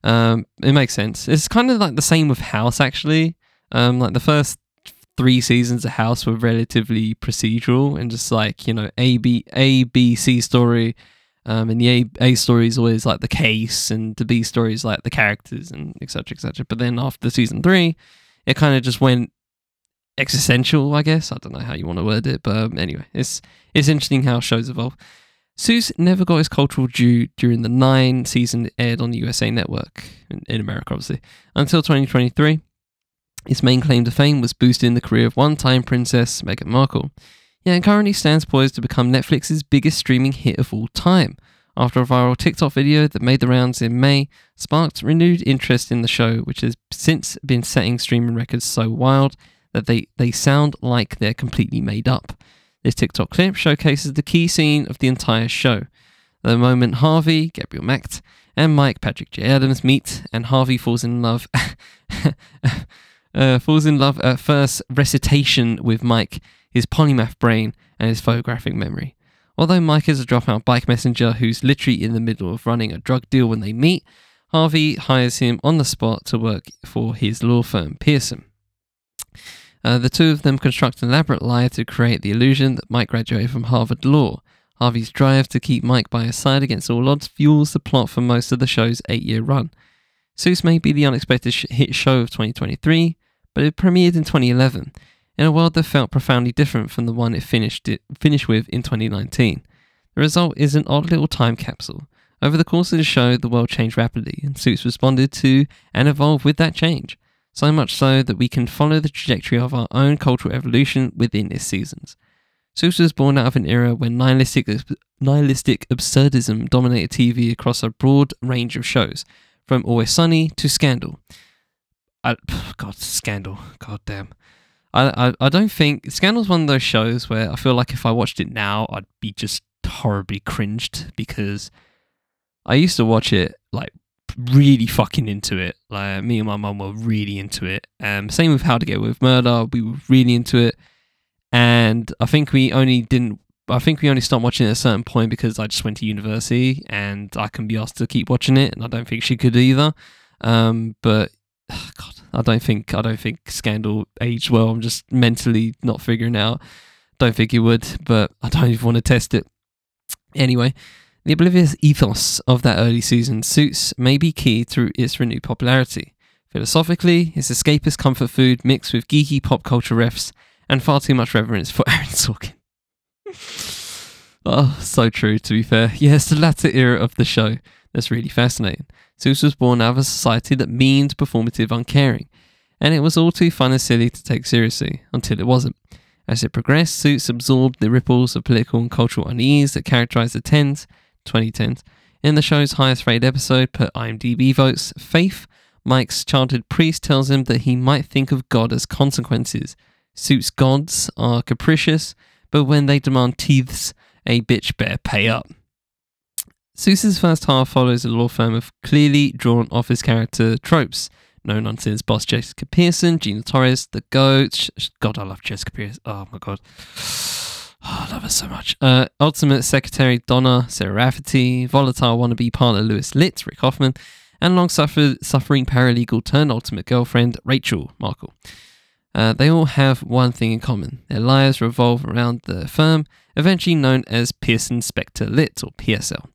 um, it makes sense. It's kind of like the same with House, actually. Um, like the first three seasons of House were relatively procedural and just like you know A B A B C story. Um, and the A, A story is always like the case, and the B story is like the characters, and etc. etc. But then after season three, it kind of just went existential, I guess. I don't know how you want to word it, but um, anyway, it's it's interesting how shows evolve. Suits never got his cultural due during the nine season aired on the USA Network, in, America obviously, until 2023. His main claim to fame was boosting the career of one time Princess Meghan Markle. Yet it currently stands poised to become Netflix's biggest streaming hit of all time, after a viral TikTok video that made the rounds in May sparked renewed interest in the show, which has since been setting streaming records so wild that they, they sound like they're completely made up. This TikTok clip showcases the key scene of the entire show. The moment Harvey, Gabriel Macht, and Mike Patrick J. Adams meet, and Harvey falls in love. uh, falls in love at first recitation with Mike, his polymath brain, and his photographic memory. Although Mike is a dropout bike messenger who's literally in the middle of running a drug deal when they meet, Harvey hires him on the spot to work for his law firm, Pearson. Uh, the two of them construct an elaborate lie to create the illusion that Mike graduated from Harvard Law. Harvey's drive to keep Mike by his side against all odds fuels the plot for most of the show's eight year run. Suits may be the unexpected sh- hit show of 2023, but it premiered in 2011, in a world that felt profoundly different from the one it finished, it, finished with in 2019. The result is an odd little time capsule. Over the course of the show, the world changed rapidly, and Suits responded to and evolved with that change so much so that we can follow the trajectory of our own cultural evolution within its seasons. Suits was born out of an era when nihilistic, nihilistic absurdism dominated TV across a broad range of shows, from Always Sunny to Scandal. I, God, Scandal. God damn. I, I, I don't think Scandal's one of those shows where I feel like if I watched it now, I'd be just horribly cringed because I used to watch it like really fucking into it. Like me and my mum were really into it. Um, same with How to Get with Murder. We were really into it, and I think we only didn't. I think we only stopped watching it at a certain point because I just went to university and I can be asked to keep watching it, and I don't think she could either. Um, but oh God, I don't think I don't think Scandal aged well. I'm just mentally not figuring out. Don't think it would, but I don't even want to test it. Anyway, the oblivious ethos of that early season suits may be key to its renewed popularity. Philosophically, it's escapist comfort food mixed with geeky pop culture refs and far too much reverence for Aaron Sorkin. oh, so true, to be fair. Yes, the latter era of the show that's really fascinating. Suits was born out of a society that meaned performative uncaring, and it was all too fun and silly to take seriously until it wasn't. As it progressed, Suits absorbed the ripples of political and cultural unease that characterized the 10s, 2010s. In the show's highest rated episode per IMDb votes, Faith, Mike's childhood priest tells him that he might think of God as consequences. Suits' gods are capricious, but when they demand teeths, a bitch better pay up. Suits' first half follows a law firm of clearly drawn office character tropes, unto his boss Jessica Pearson, Gina Torres, the GOAT. God, I love Jessica Pearson. Oh my god. Oh, I love her so much. Uh, Ultimate Secretary Donna, Sarah Rafferty, volatile wannabe partner Louis Litt, Rick Hoffman, and long suffering paralegal turned ultimate girlfriend Rachel Markle. Uh, they all have one thing in common. Their lives revolve around the firm, eventually known as Pearson Specter Litt or PSL.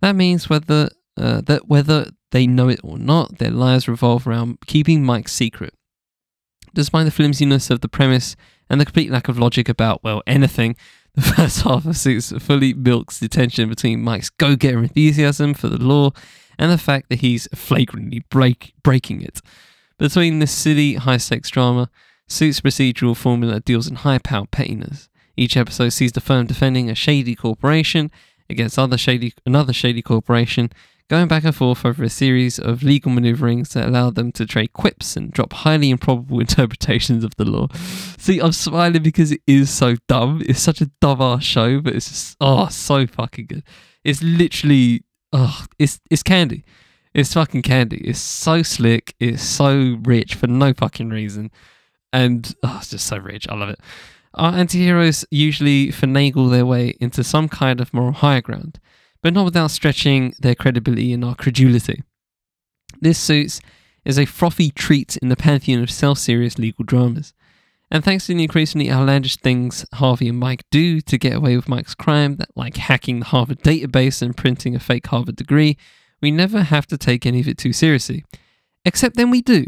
That means whether uh, that whether they know it or not, their lives revolve around keeping Mike's secret. Despite the flimsiness of the premise and the complete lack of logic about, well, anything, the first half of Suits fully milks the tension between Mike's go getter enthusiasm for the law and the fact that he's flagrantly break- breaking it. Between this silly, high stakes drama, Suits' procedural formula deals in high powered pettiness. Each episode sees the firm defending a shady corporation against other shady, another shady corporation, going back and forth over a series of legal maneuverings that allow them to trade quips and drop highly improbable interpretations of the law. See, I'm smiling because it is so dumb. It's such a dumb ass show, but it's just oh so fucking good. It's literally oh it's it's candy. It's fucking candy. It's so slick. It's so rich for no fucking reason. And oh, it's just so rich. I love it. Our anti-heroes usually finagle their way into some kind of moral higher ground, but not without stretching their credibility and our credulity. This Suits is a frothy treat in the pantheon of self-serious legal dramas. And thanks to the increasingly outlandish things Harvey and Mike do to get away with Mike's crime, that like hacking the Harvard database and printing a fake Harvard degree, we never have to take any of it too seriously. Except then we do.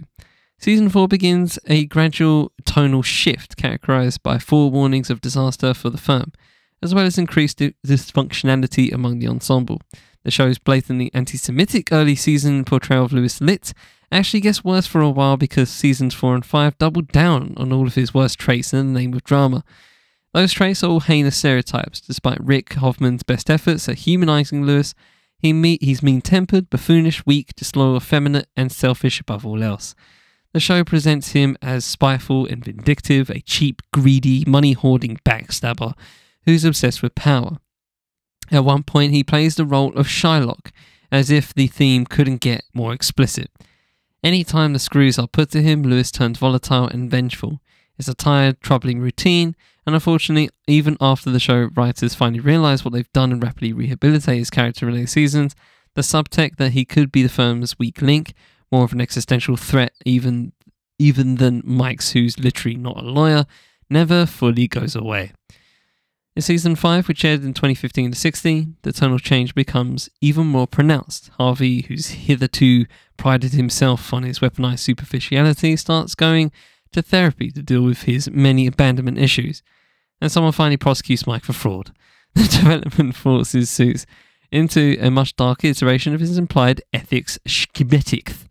Season 4 begins a gradual tonal shift characterized by forewarnings of disaster for the firm, as well as increased dysfunctionality among the ensemble. The show's blatantly anti Semitic early season portrayal of Louis Litt actually gets worse for a while because seasons 4 and 5 doubled down on all of his worst traits in the name of drama. Those traits are all heinous stereotypes, despite Rick Hoffman's best efforts at humanizing Louis. He he's mean tempered, buffoonish, weak, disloyal, effeminate, and selfish above all else. The show presents him as spiteful and vindictive, a cheap, greedy, money hoarding backstabber who's obsessed with power. At one point, he plays the role of Shylock, as if the theme couldn't get more explicit. Any time the screws are put to him, Louis turns volatile and vengeful. It's a tired, troubling routine, and unfortunately, even after the show writers finally realize what they've done and rapidly rehabilitate his character in later seasons, the subtext that he could be the firm's weak link more of an existential threat even even than Mike's, who's literally not a lawyer, never fully goes away. In season 5, which aired in 2015 to 16, the tonal change becomes even more pronounced. Harvey, who's hitherto prided himself on his weaponized superficiality, starts going to therapy to deal with his many abandonment issues. And someone finally prosecutes Mike for fraud. The development forces Suits into a much darker iteration of his implied ethics schematics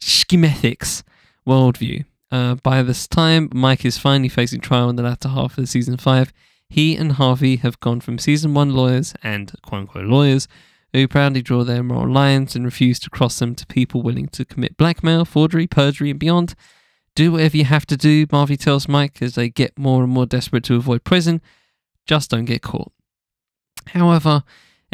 schematics worldview. Uh, by this time, Mike is finally facing trial in the latter half of the season 5. He and Harvey have gone from season 1 lawyers and quote unquote lawyers who proudly draw their moral lines and refuse to cross them to people willing to commit blackmail, forgery, perjury, and beyond. Do whatever you have to do, Marvy tells Mike as they get more and more desperate to avoid prison. Just don't get caught. However,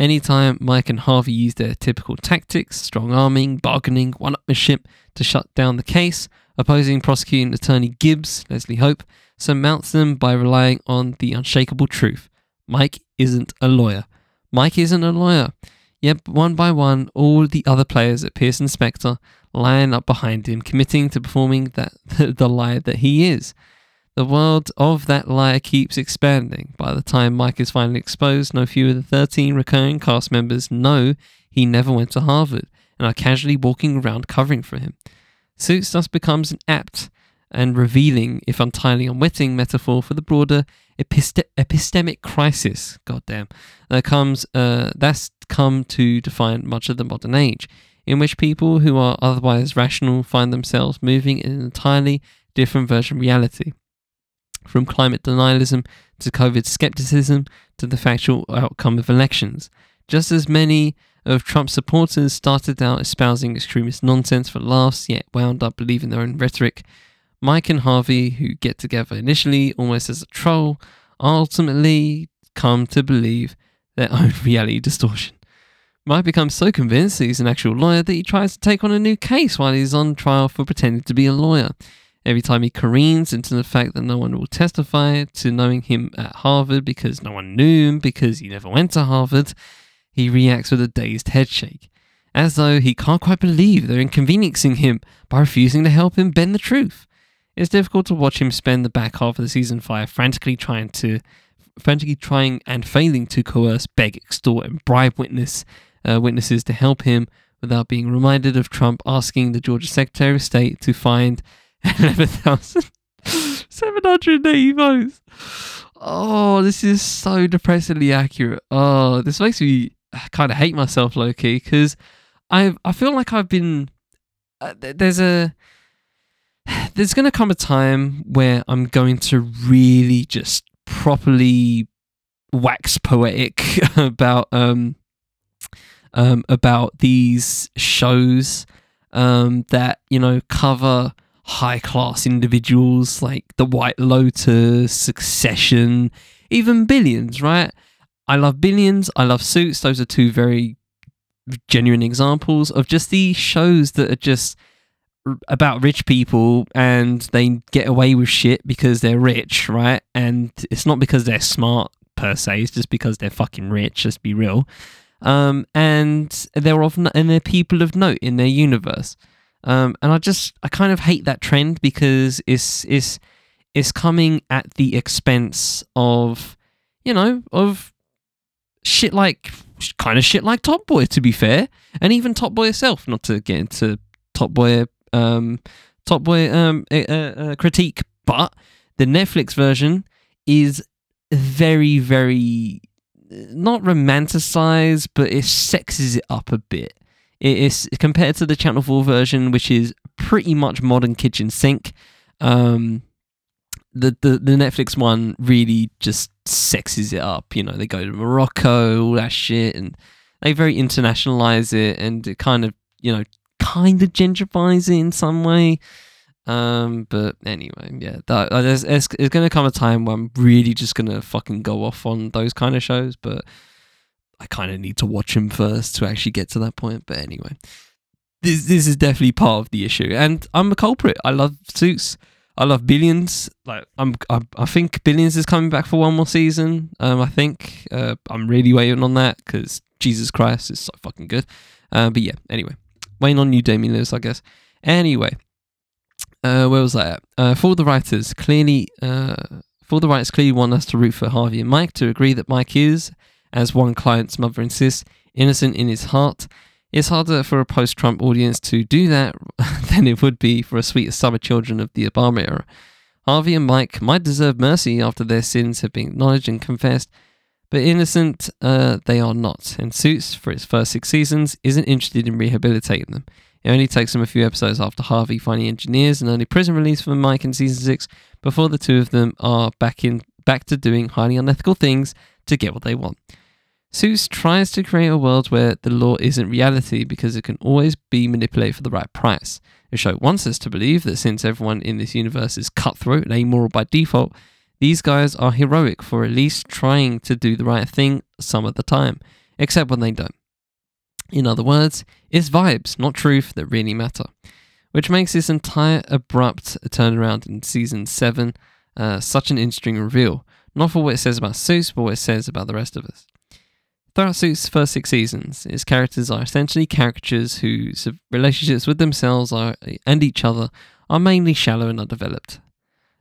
Anytime Mike and Harvey use their typical tactics, strong arming, bargaining, one upmanship to shut down the case, opposing prosecuting attorney Gibbs, Leslie Hope, surmounts them by relying on the unshakable truth. Mike isn't a lawyer. Mike isn't a lawyer. Yet, one by one, all the other players at Pearson Specter line up behind him, committing to performing that the lie that he is. The world of that lie keeps expanding. By the time Mike is finally exposed, no fewer than 13 recurring cast members know he never went to Harvard and are casually walking around covering for him. Suits thus becomes an apt and revealing, if entirely unwitting, metaphor for the broader episte- epistemic crisis. Goddamn, that comes uh, that's come to define much of the modern age, in which people who are otherwise rational find themselves moving in an entirely different version of reality. From climate denialism to COVID skepticism to the factual outcome of elections. Just as many of Trump's supporters started out espousing extremist nonsense for laughs, yet wound up believing their own rhetoric, Mike and Harvey, who get together initially almost as a troll, ultimately come to believe their own reality distortion. Mike becomes so convinced that he's an actual lawyer that he tries to take on a new case while he's on trial for pretending to be a lawyer. Every time he careens into the fact that no one will testify to knowing him at Harvard because no one knew him because he never went to Harvard, he reacts with a dazed headshake, as though he can't quite believe they're inconveniencing him by refusing to help him bend the truth. It's difficult to watch him spend the back half of the season five frantically trying to, frantically trying and failing to coerce, beg, extort, and bribe witness uh, witnesses to help him without being reminded of Trump asking the Georgia Secretary of State to find 11,780 votes. Oh, this is so depressingly accurate. Oh, this makes me kind of hate myself, lowkey, because I I feel like I've been uh, there's a there's going to come a time where I'm going to really just properly wax poetic about um um about these shows um that you know cover high class individuals like the White Lotus, Succession, even Billions, right? I love Billions, I love Suits. Those are two very genuine examples of just these shows that are just about rich people and they get away with shit because they're rich, right? And it's not because they're smart per se, it's just because they're fucking rich, let's be real. Um, and they're of and they're people of note in their universe. Um, and I just I kind of hate that trend because it's it's it's coming at the expense of you know of shit like kind of shit like Top Boy to be fair, and even Top Boy itself. Not to get into Top Boy um, Top Boy um, uh, uh, critique, but the Netflix version is very very not romanticized, but it sexes it up a bit. It is compared to the Channel 4 version, which is pretty much modern kitchen sink. Um, the, the the Netflix one really just sexes it up. You know, they go to Morocco, all that shit, and they very internationalize it, and it kind of you know kind of gentrifies it in some way. Um, but anyway, yeah, that, uh, there's, it's going to come a time where I'm really just going to fucking go off on those kind of shows, but I kind of need to watch them first to actually get to that point. But anyway, this this is definitely part of the issue, and I'm a culprit. I love Suits. I love Billions. Like I'm, I, I think Billions is coming back for one more season. Um, I think uh, I'm really waiting on that because Jesus Christ is so fucking good. Uh, but yeah, anyway, waiting on you, Damian Lewis, I guess. Anyway, uh, where was that? Uh, for the writers, clearly, uh, for the writers clearly want us to root for Harvey and Mike to agree that Mike is as one client's mother insists, innocent in his heart. It's harder for a post Trump audience to do that than it would be for a sweet summer children of the Obama era. Harvey and Mike might deserve mercy after their sins have been acknowledged and confessed, but innocent uh, they are not, and Suits, for its first six seasons, isn't interested in rehabilitating them. It only takes them a few episodes after Harvey finding engineers and only prison release for Mike in season six before the two of them are back in back to doing highly unethical things to get what they want. Suits tries to create a world where the law isn't reality because it can always be manipulated for the right price. The show wants us to believe that since everyone in this universe is cutthroat and amoral by default, these guys are heroic for at least trying to do the right thing some of the time, except when they don't. In other words, it's vibes, not truth, that really matter. Which makes this entire abrupt turnaround in season 7 uh, such an interesting reveal, not for what it says about Suits, but what it says about the rest of us. Throughout Suits' first six seasons, its characters are essentially caricatures whose relationships with themselves are, and each other are mainly shallow and undeveloped.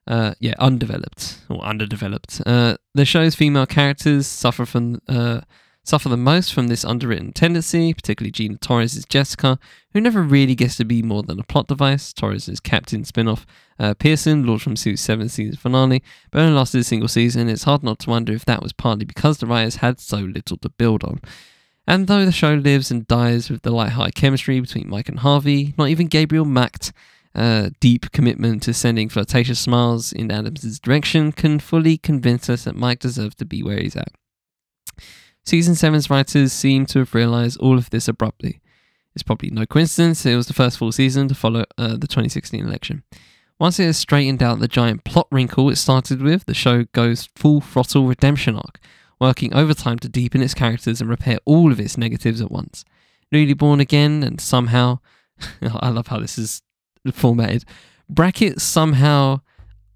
Uh, yeah, undeveloped or underdeveloped. Uh, the show's female characters suffer from uh, suffer the most from this underwritten tendency, particularly Gina Torres' Jessica, who never really gets to be more than a plot device. Torres' Captain spin-off uh, Pearson, launched from Suits 7 season finale, but only lasted a single season. It's hard not to wonder if that was partly because the writers had so little to build on. And though the show lives and dies with the light-hearted chemistry between Mike and Harvey, not even Gabriel Macht uh, deep commitment to sending flirtatious smiles in Adams' direction can fully convince us that Mike deserves to be where he's at. Season 7's writers seem to have realised all of this abruptly. It's probably no coincidence it was the first full season to follow uh, the 2016 election. Once it has straightened out the giant plot wrinkle it started with, the show goes full throttle redemption arc, working overtime to deepen its characters and repair all of its negatives at once. Newly born again, and somehow, I love how this is formatted. Brackets somehow,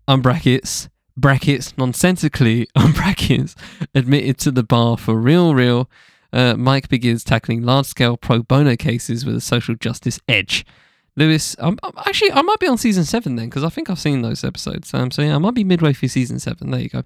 unbrackets, brackets nonsensically, unbrackets, admitted to the bar for real, real. Uh, Mike begins tackling large scale pro bono cases with a social justice edge. Louis, um, actually, I might be on season seven then because I think I've seen those episodes. Um, so yeah, I might be midway through season seven. There you go.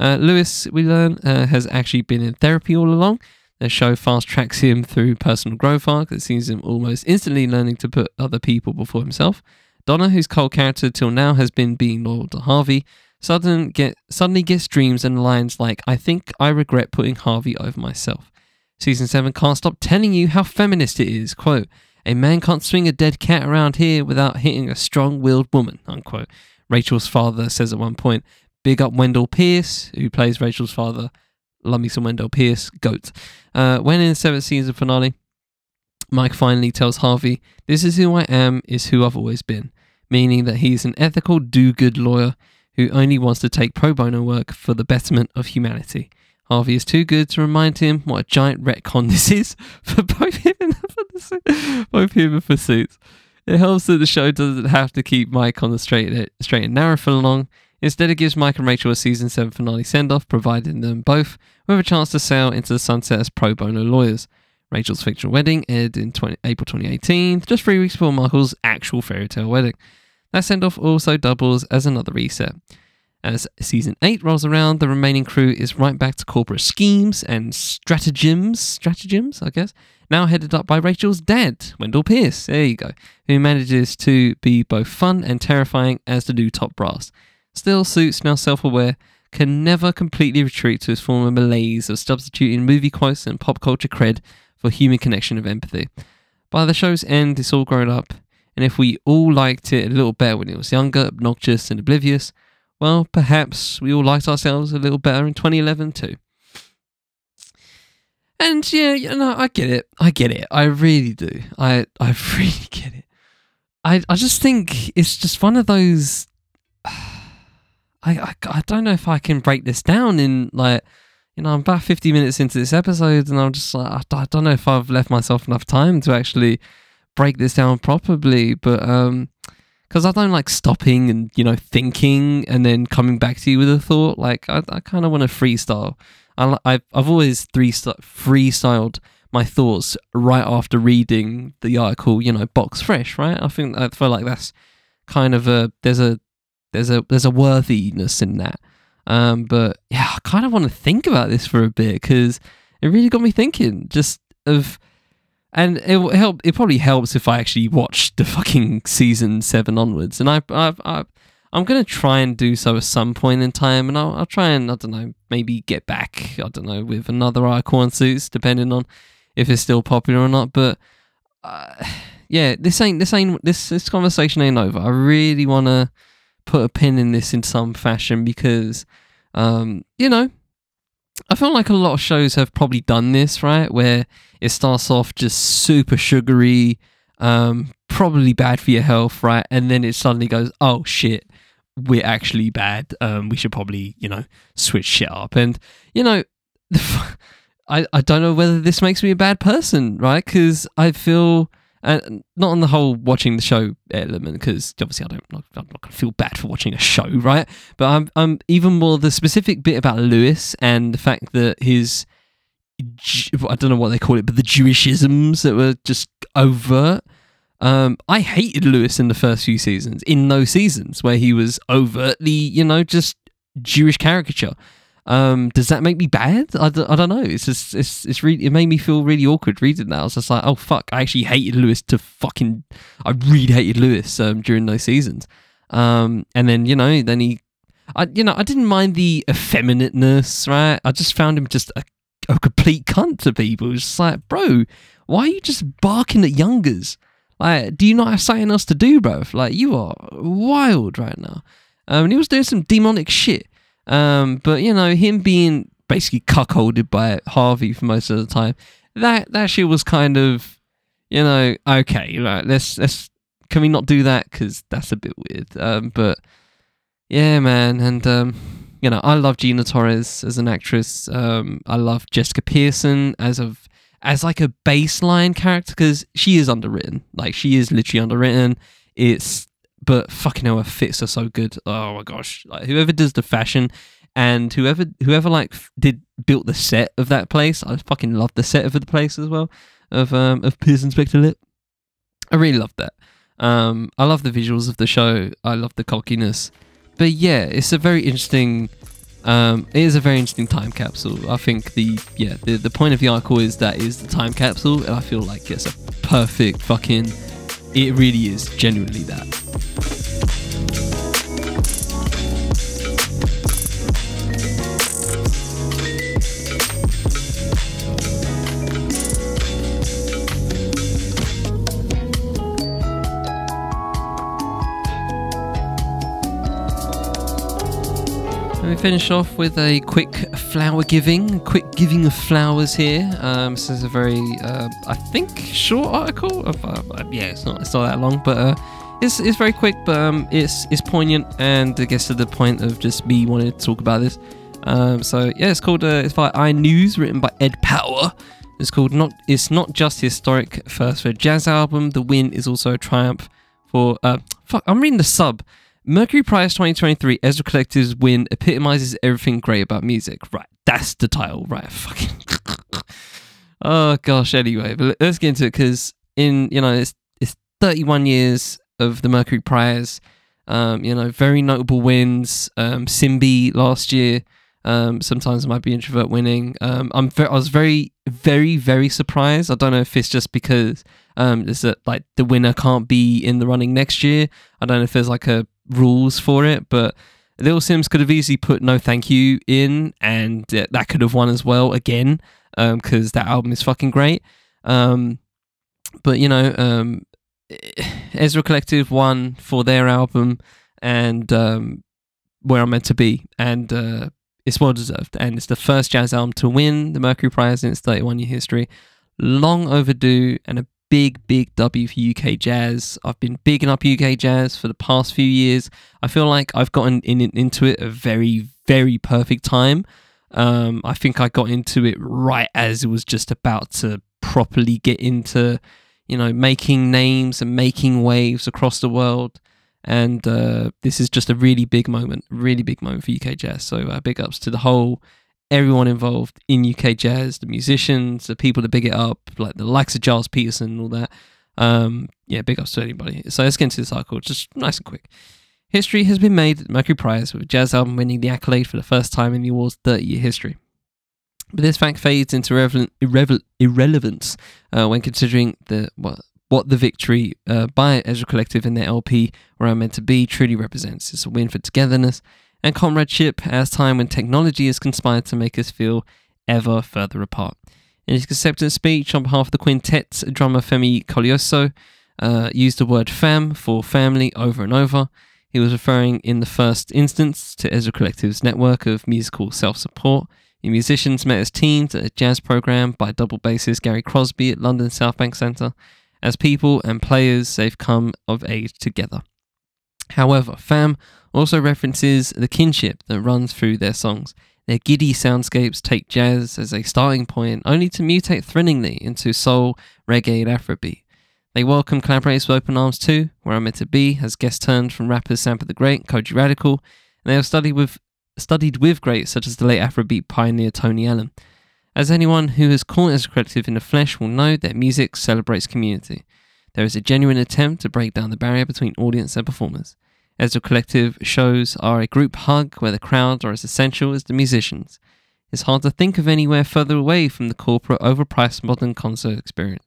Uh, Louis, we learn, uh, has actually been in therapy all along. The show fast tracks him through personal growth arc that sees him almost instantly learning to put other people before himself. Donna, whose cold character till now has been being loyal to Harvey, sudden get, suddenly gets dreams and lines like, I think I regret putting Harvey over myself. Season 7 can't stop telling you how feminist it is. Quote, a man can't swing a dead cat around here without hitting a strong willed woman. Unquote. Rachel's father says at one point, Big up Wendell Pierce, who plays Rachel's father, Love me some Wendell Pierce, GOAT. Uh, when in the seventh season finale, Mike finally tells Harvey, This is who I am, is who I've always been, meaning that he's an ethical do good lawyer who only wants to take pro bono work for the betterment of humanity. Harvey is too good to remind him what a giant retcon this is for both him and for both him and for Suits. It helps that the show doesn't have to keep Mike on the straight straight and narrow for long. Instead, it gives Mike and Rachel a season 7 finale send off, providing them both with a chance to sail into the sunset as pro bono lawyers. Rachel's fictional wedding aired in 20, April 2018, just three weeks before Markle's actual fairy tale wedding. That send off also doubles as another reset. As season 8 rolls around, the remaining crew is right back to corporate schemes and stratagems, stratagems, I guess, now headed up by Rachel's dad, Wendell Pierce, there you go, who manages to be both fun and terrifying as the new top brass. Still, Suits, now self aware, can never completely retreat to his former malaise of substituting movie quotes and pop culture cred for human connection of empathy. By the show's end, it's all grown up, and if we all liked it a little better when it was younger, obnoxious, and oblivious, well, perhaps we all liked ourselves a little better in 2011 too. And yeah, you know, I get it. I get it. I really do. I I really get it. I I just think it's just one of those I, I, I don't know if I can break this down in like you know I'm about 50 minutes into this episode and I'm just like I, I don't know if I've left myself enough time to actually break this down properly but um because I don't like stopping and you know thinking and then coming back to you with a thought. Like I, I kind of want to freestyle. I, I've, I've always three freestyled my thoughts right after reading the article you know box fresh right? I think I feel like that's kind of a there's a there's a there's a worthiness in that. Um, but yeah, I kind of want to think about this for a bit because it really got me thinking. Just of, and it will help. It probably helps if I actually watch the fucking season seven onwards. And I, I, I I'm gonna try and do so at some point in time, and I'll, I'll try and I don't know, maybe get back. I don't know with another icon suits, depending on if it's still popular or not. But uh, yeah, this ain't this ain't this this conversation ain't over. I really wanna put a pin in this in some fashion because, um, you know, I feel like a lot of shows have probably done this, right? Where it starts off just super sugary, um, probably bad for your health, right? And then it suddenly goes, oh shit, we're actually bad. Um, we should probably, you know, switch shit up. And, you know, I, I don't know whether this makes me a bad person, right? Because I feel and not on the whole watching the show element because obviously I don't I'm not gonna feel bad for watching a show right but I'm I'm even more the specific bit about Louis and the fact that his I don't know what they call it, but the Jewishisms that were just overt. Um, I hated Louis in the first few seasons, in those seasons where he was overtly, you know, just Jewish caricature. Um, does that make me bad? I, d- I don't know. It's just it's it's really it made me feel really awkward reading that. I was just like, oh fuck, I actually hated Louis to fucking. I really hated Louis um, during those seasons. Um, and then you know, then he, I you know, I didn't mind the effeminateness, right? I just found him just a, a complete cunt to people. It's just like, bro, why are you just barking at youngers? Like, do you not have something else to do, bro? Like, you are wild right now. Um, and he was doing some demonic shit. Um, but you know, him being basically cuckolded by Harvey for most of the time, that that shit was kind of, you know, okay, right, let's let's can we not do that because that's a bit weird. Um, but yeah, man, and um, you know, I love Gina Torres as an actress. Um, I love Jessica Pearson as of as like a baseline character because she is underwritten. Like she is literally underwritten. It's but fucking hell, her fits are so good. Oh my gosh! Like whoever does the fashion and whoever whoever like did built the set of that place, I fucking love the set of the place as well of um of Pearson Specter Litt. I really love that. Um, I love the visuals of the show. I love the cockiness. But yeah, it's a very interesting. Um, it is a very interesting time capsule. I think the yeah the, the point of the article is that is the time capsule, and I feel like it's a perfect fucking. It really is genuinely that. Me finish off with a quick flower giving, quick giving of flowers here. Um, this is a very, uh, I think, short article. Of, uh, uh, yeah, it's not, it's not that long, but uh, it's it's very quick, but um, it's it's poignant and I guess to the point of just me wanting to talk about this. Um, so yeah, it's called uh, it's by iNews, written by Ed Power. It's called not it's not just historic first for a jazz album. The win is also a triumph for uh, fuck. I'm reading the sub. Mercury Prize 2023 Ezra Collective's win epitomizes everything great about music. Right, that's the title. Right, fucking. oh gosh. Anyway, but let's get into it because in you know it's it's 31 years of the Mercury Prize. Um, you know, very notable wins. Um, Simbi last year. Um, sometimes it might be introvert winning. Um, I'm ve- I was very, very, very surprised. I don't know if it's just because um, is that like the winner can't be in the running next year. I don't know if there's like a rules for it, but Little Simz could have easily put No Thank You in, and uh, that could have won as well again, because that album is fucking great. Um, but you know, um, Ezra Collective won for their album, and um, Where I'm Meant to Be, and uh, it's well deserved. And it's the first jazz album to win the Mercury Prize in its 31 year history. Long overdue, and a big, big W for UK jazz. I've been bigging up UK jazz for the past few years. I feel like I've gotten in, in- into it a very, very perfect time. Um, I think I got into it right as it was just about to properly get into, you know, making names and making waves across the world. And uh, this is just a really big moment, really big moment for UK jazz. So uh, big ups to the whole everyone involved in UK jazz, the musicians, the people that big it up, like the likes of Gilles Peterson and all that. Um, yeah, big ups to anybody. So let's get into this article, just nice and quick. History has been made at the Mercury Prize, with a jazz album winning the accolade for the first time in the award's 30 year history. But this fact fades into irrelevance uh, when considering the what, what the victory uh, by Ezra Collective in their LP, Where I'm Meant to Be, truly represents. It's a win for togetherness and comradeship as time when technology has conspired to make us feel ever further apart. In his acceptance speech on behalf of the quintet, drummer Femi Koleoso uh, used the word fam for family over and over. He was referring in the first instance to Ezra Collective's network of musical self support. The musicians met as teens at a jazz program by double bassist Gary Crosby at London South Bank Centre. As people and players, they've come of age together. However, fam also references the kinship that runs through their songs. Their giddy soundscapes take jazz as a starting point, only to mutate thrillingly into soul, reggae, and Afrobeat. They welcome collaborators with open arms too, where I'm meant to be, as guest turned from rappers Sampa the Great, Kojey Radical, and they have studied with studied with greats such as the late Afrobeat pioneer Tony Allen. As anyone who has caught Ezra Collective in the flesh will know, their music celebrates community. There is a genuine attempt to break down the barrier between audience and performers. Ezra Collective shows are a group hug where the crowds are as essential as the musicians. It's hard to think of anywhere further away from the corporate, overpriced modern concert experience.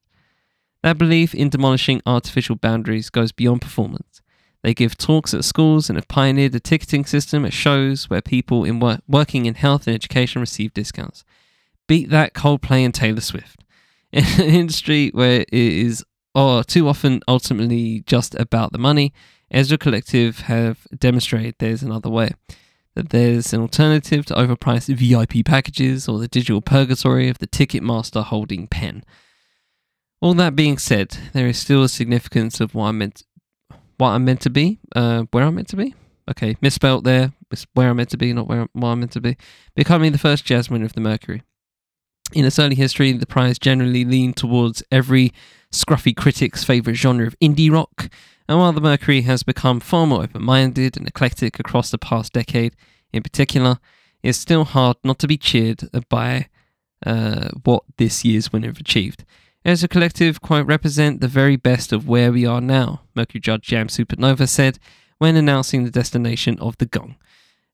Their belief in demolishing artificial boundaries goes beyond performance. They give talks at schools and have pioneered a ticketing system at shows where people in wor- working in health and education receive discounts. Beat that Coldplay and Taylor Swift. In an industry where it is oh, too often ultimately just about the money, Ezra Collective have demonstrated there's another way. That there's an alternative to overpriced VIP packages or the digital purgatory of the Ticketmaster holding pen. All that being said, there is still a significance of what I'm meant, what I'm meant to be, uh, where I'm meant to be. Okay, misspelt there. Where I'm meant to be, not where I'm meant to be. Becoming the first Jasmine of the Mercury. In its early history, the prize generally leaned towards every scruffy critic's favourite genre of indie rock, and while the Mercury has become far more open minded and eclectic across the past decade in particular, it's still hard not to be cheered by uh, what this year's winner achieved. Ezra Collective, quite represent the very best of where we are now, Mercury Judge Jamz Supernova said when announcing the destination of the gong.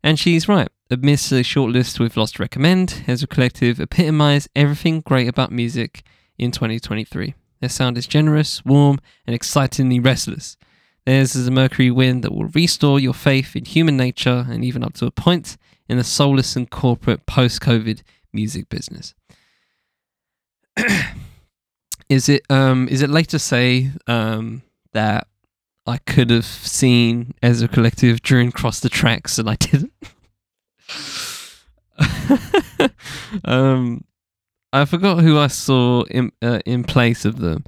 And she's right. Amidst a short we've lost to recommend, Ezra Collective epitomise everything great about music in 2023. Their sound is generous, warm, and excitingly restless. Theirs is a mercury wind that will restore your faith in human nature and even up to a point in the soulless and corporate post COVID music business. is it um is it late to say um that I could have seen Ezra Collective during Cross the Tracks and I didn't? um I forgot who I saw in uh, in place of them.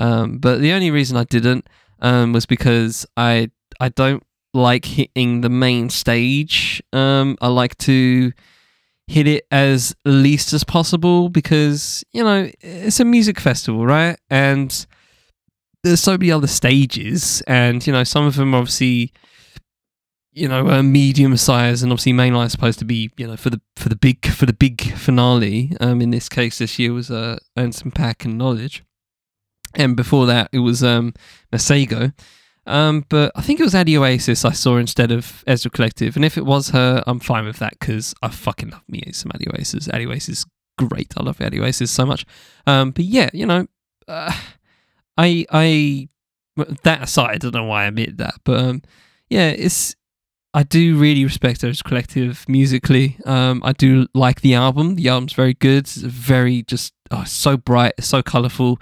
Um, but the only reason I didn't um, was because I I don't like hitting the main stage. Um, I like to hit it as least as possible because you know it's a music festival, right? And there's so many other stages, and you know some of them obviously you know, a medium size, and obviously mainline is supposed to be, you know, for the for the big for the big finale. Um, in this case, this year was uh, Anderson .Paak and Knxwledge and before that it was um Masego. Um, but I think it was Adi Oasis I saw instead of Ezra Collective, and if it was her, I'm fine with that because I fucking love me some Adi Oasis. Adi Oasis is great. I love Adi Oasis so much. Um, but yeah, you know, uh, I I that aside, I don't know why I admit that, but um, yeah, it's I do really respect those collective musically. Um, I do like the album. The album's very good. It's very just oh, so bright, so colorful,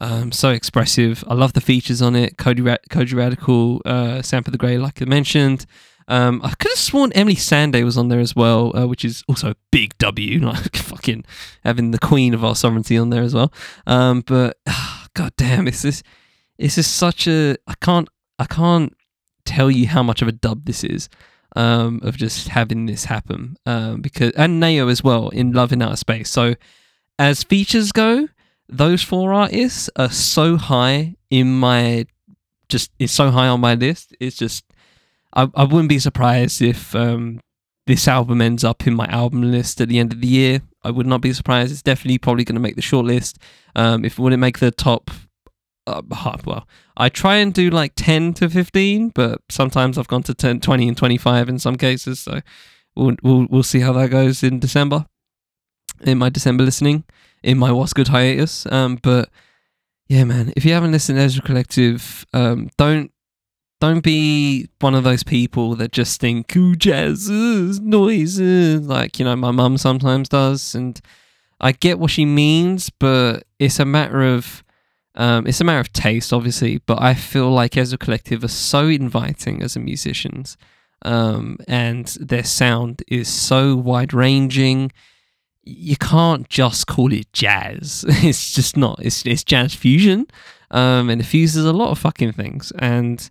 um, so expressive. I love the features on it. Cody, Ra- Kojey Radical, uh, the Grey, like I mentioned. Um, I could have sworn Emeli Sandé was on there as well, uh, which is also a big W. Like fucking having the Queen of our sovereignty on there as well. Um, but oh, god damn, it's this. Just such a. I can't. I can't tell you how much of a dub this is um, of just having this happen um, because and Nao as well in Love in Outer Space. So as features go, those four artists are so high in my just it's so high on my list. It's just I, I wouldn't be surprised if um, this album ends up in my album list at the end of the year. I would not be surprised. It's definitely probably going to make the short list. Um, if it wouldn't make the top uh, well, I try and do like 10 to 15, but sometimes I've gone to 10, 20 and 25 in some cases. So we'll, we'll, we'll see how that goes in December, in my December listening, in my What's Good hiatus. Um, but yeah, man, if you haven't listened to Ezra Collective, um, don't don't be one of those people that just think, ooh, jazz, uh, noise, uh, like, you know, my mum sometimes does. And I get what she means, but it's a matter of um, it's a matter of taste, obviously, but I feel like Ezra Collective are so inviting as a musicians, um, and their sound is so wide ranging. You can't just call it jazz. It's just not. It's it's jazz fusion, um, and it fuses a lot of fucking things, and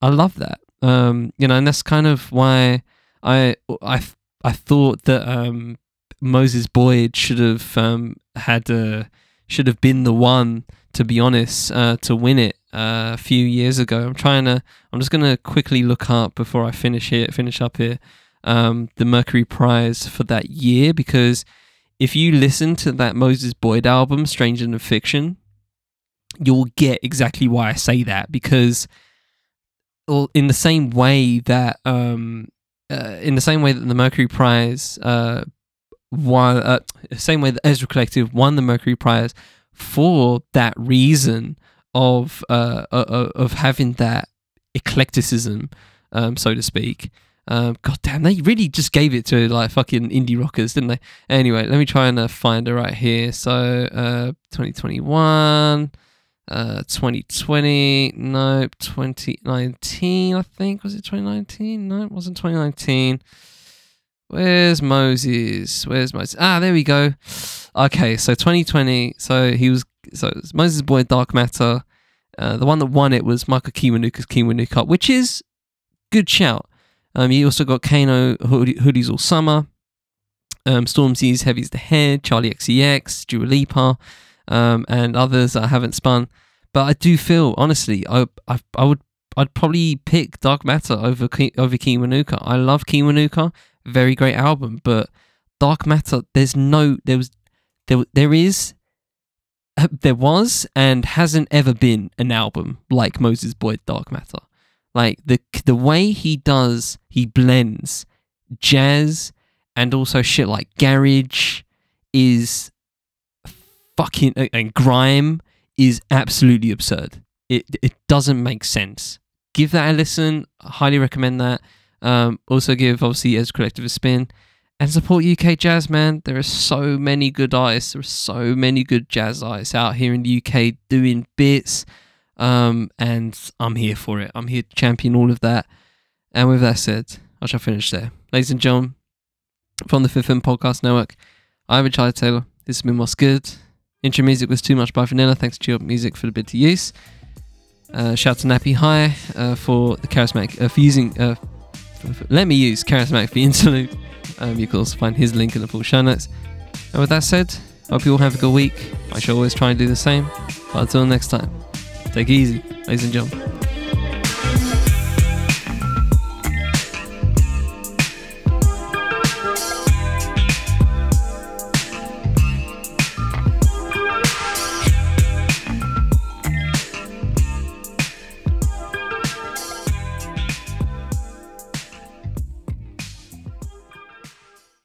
I love that. Um, you know, and that's kind of why I I I thought that um, Moses Boyd should have um, had a should have been the one to be honest, uh, to win it uh, a few years ago. I'm trying to. I'm just gonna quickly look up before I finish here. Finish up here. Um, the Mercury Prize for that year because if you listen to that Moses Boyd album, Stranger Than Fiction, you'll get exactly why I say that because in the same way that um uh, in the same way that the Mercury Prize uh won uh, same way that Ezra Collective won the Mercury Prize for that reason of uh of having that eclecticism um so to speak um, God damn, they really just gave it to like fucking indie rockers, didn't they? Anyway, let me try and uh, find it right here. So, uh, 2021, uh, 2020, nope, 2019, I think. Was it 2019? No, it wasn't 2019. Where's Moses? Where's Moses? Ah, there we go. Okay, so 2020. So he was so was Moses Boyd Dark Matter. Uh, the one that won it was Michael Kiwanuka's Kiwanuka, which is good shout. Um, you also got Kano Hoodies All Summer, um, Stormzy's Heavy's the Head, Charli XCX, Dua Lipa, um, and others I haven't spun. But I do feel, honestly, I, I, I would I'd probably pick Dark Matter over over Kiwanuka. I love Kiwanuka, very great album, but Dark Matter, there's no there was there there is there was and hasn't ever been an album like Moses Boyd Dark Matter. Like the the way he does, he blends jazz and also shit like garage is fucking and grime is absolutely absurd. It it doesn't make sense. Give that a listen. I highly recommend that. Um, also give obviously Ezra Collective a spin and support UK jazz, man. There are so many good artists. There are so many good jazz artists out here in the UK doing bits. Um, and I'm here for it. I'm here to champion all of that. And with that said, I shall finish there. Ladies and gentlemen, from the Fifth M Podcast Network, I'm Richard Taylor. This has been What's Good. Intro music was Too Much by Vanilla. Thanks to Chill Music for the bid to use. Uh, shout to Nappy High uh, for the charismatic, uh, for using, uh, let me use charismatic for interlude. Um, you can also find his link in the full show notes. And with that said, hope you all have a good week. I shall always try and do the same. But until next time. Take it easy, ladies and gentlemen.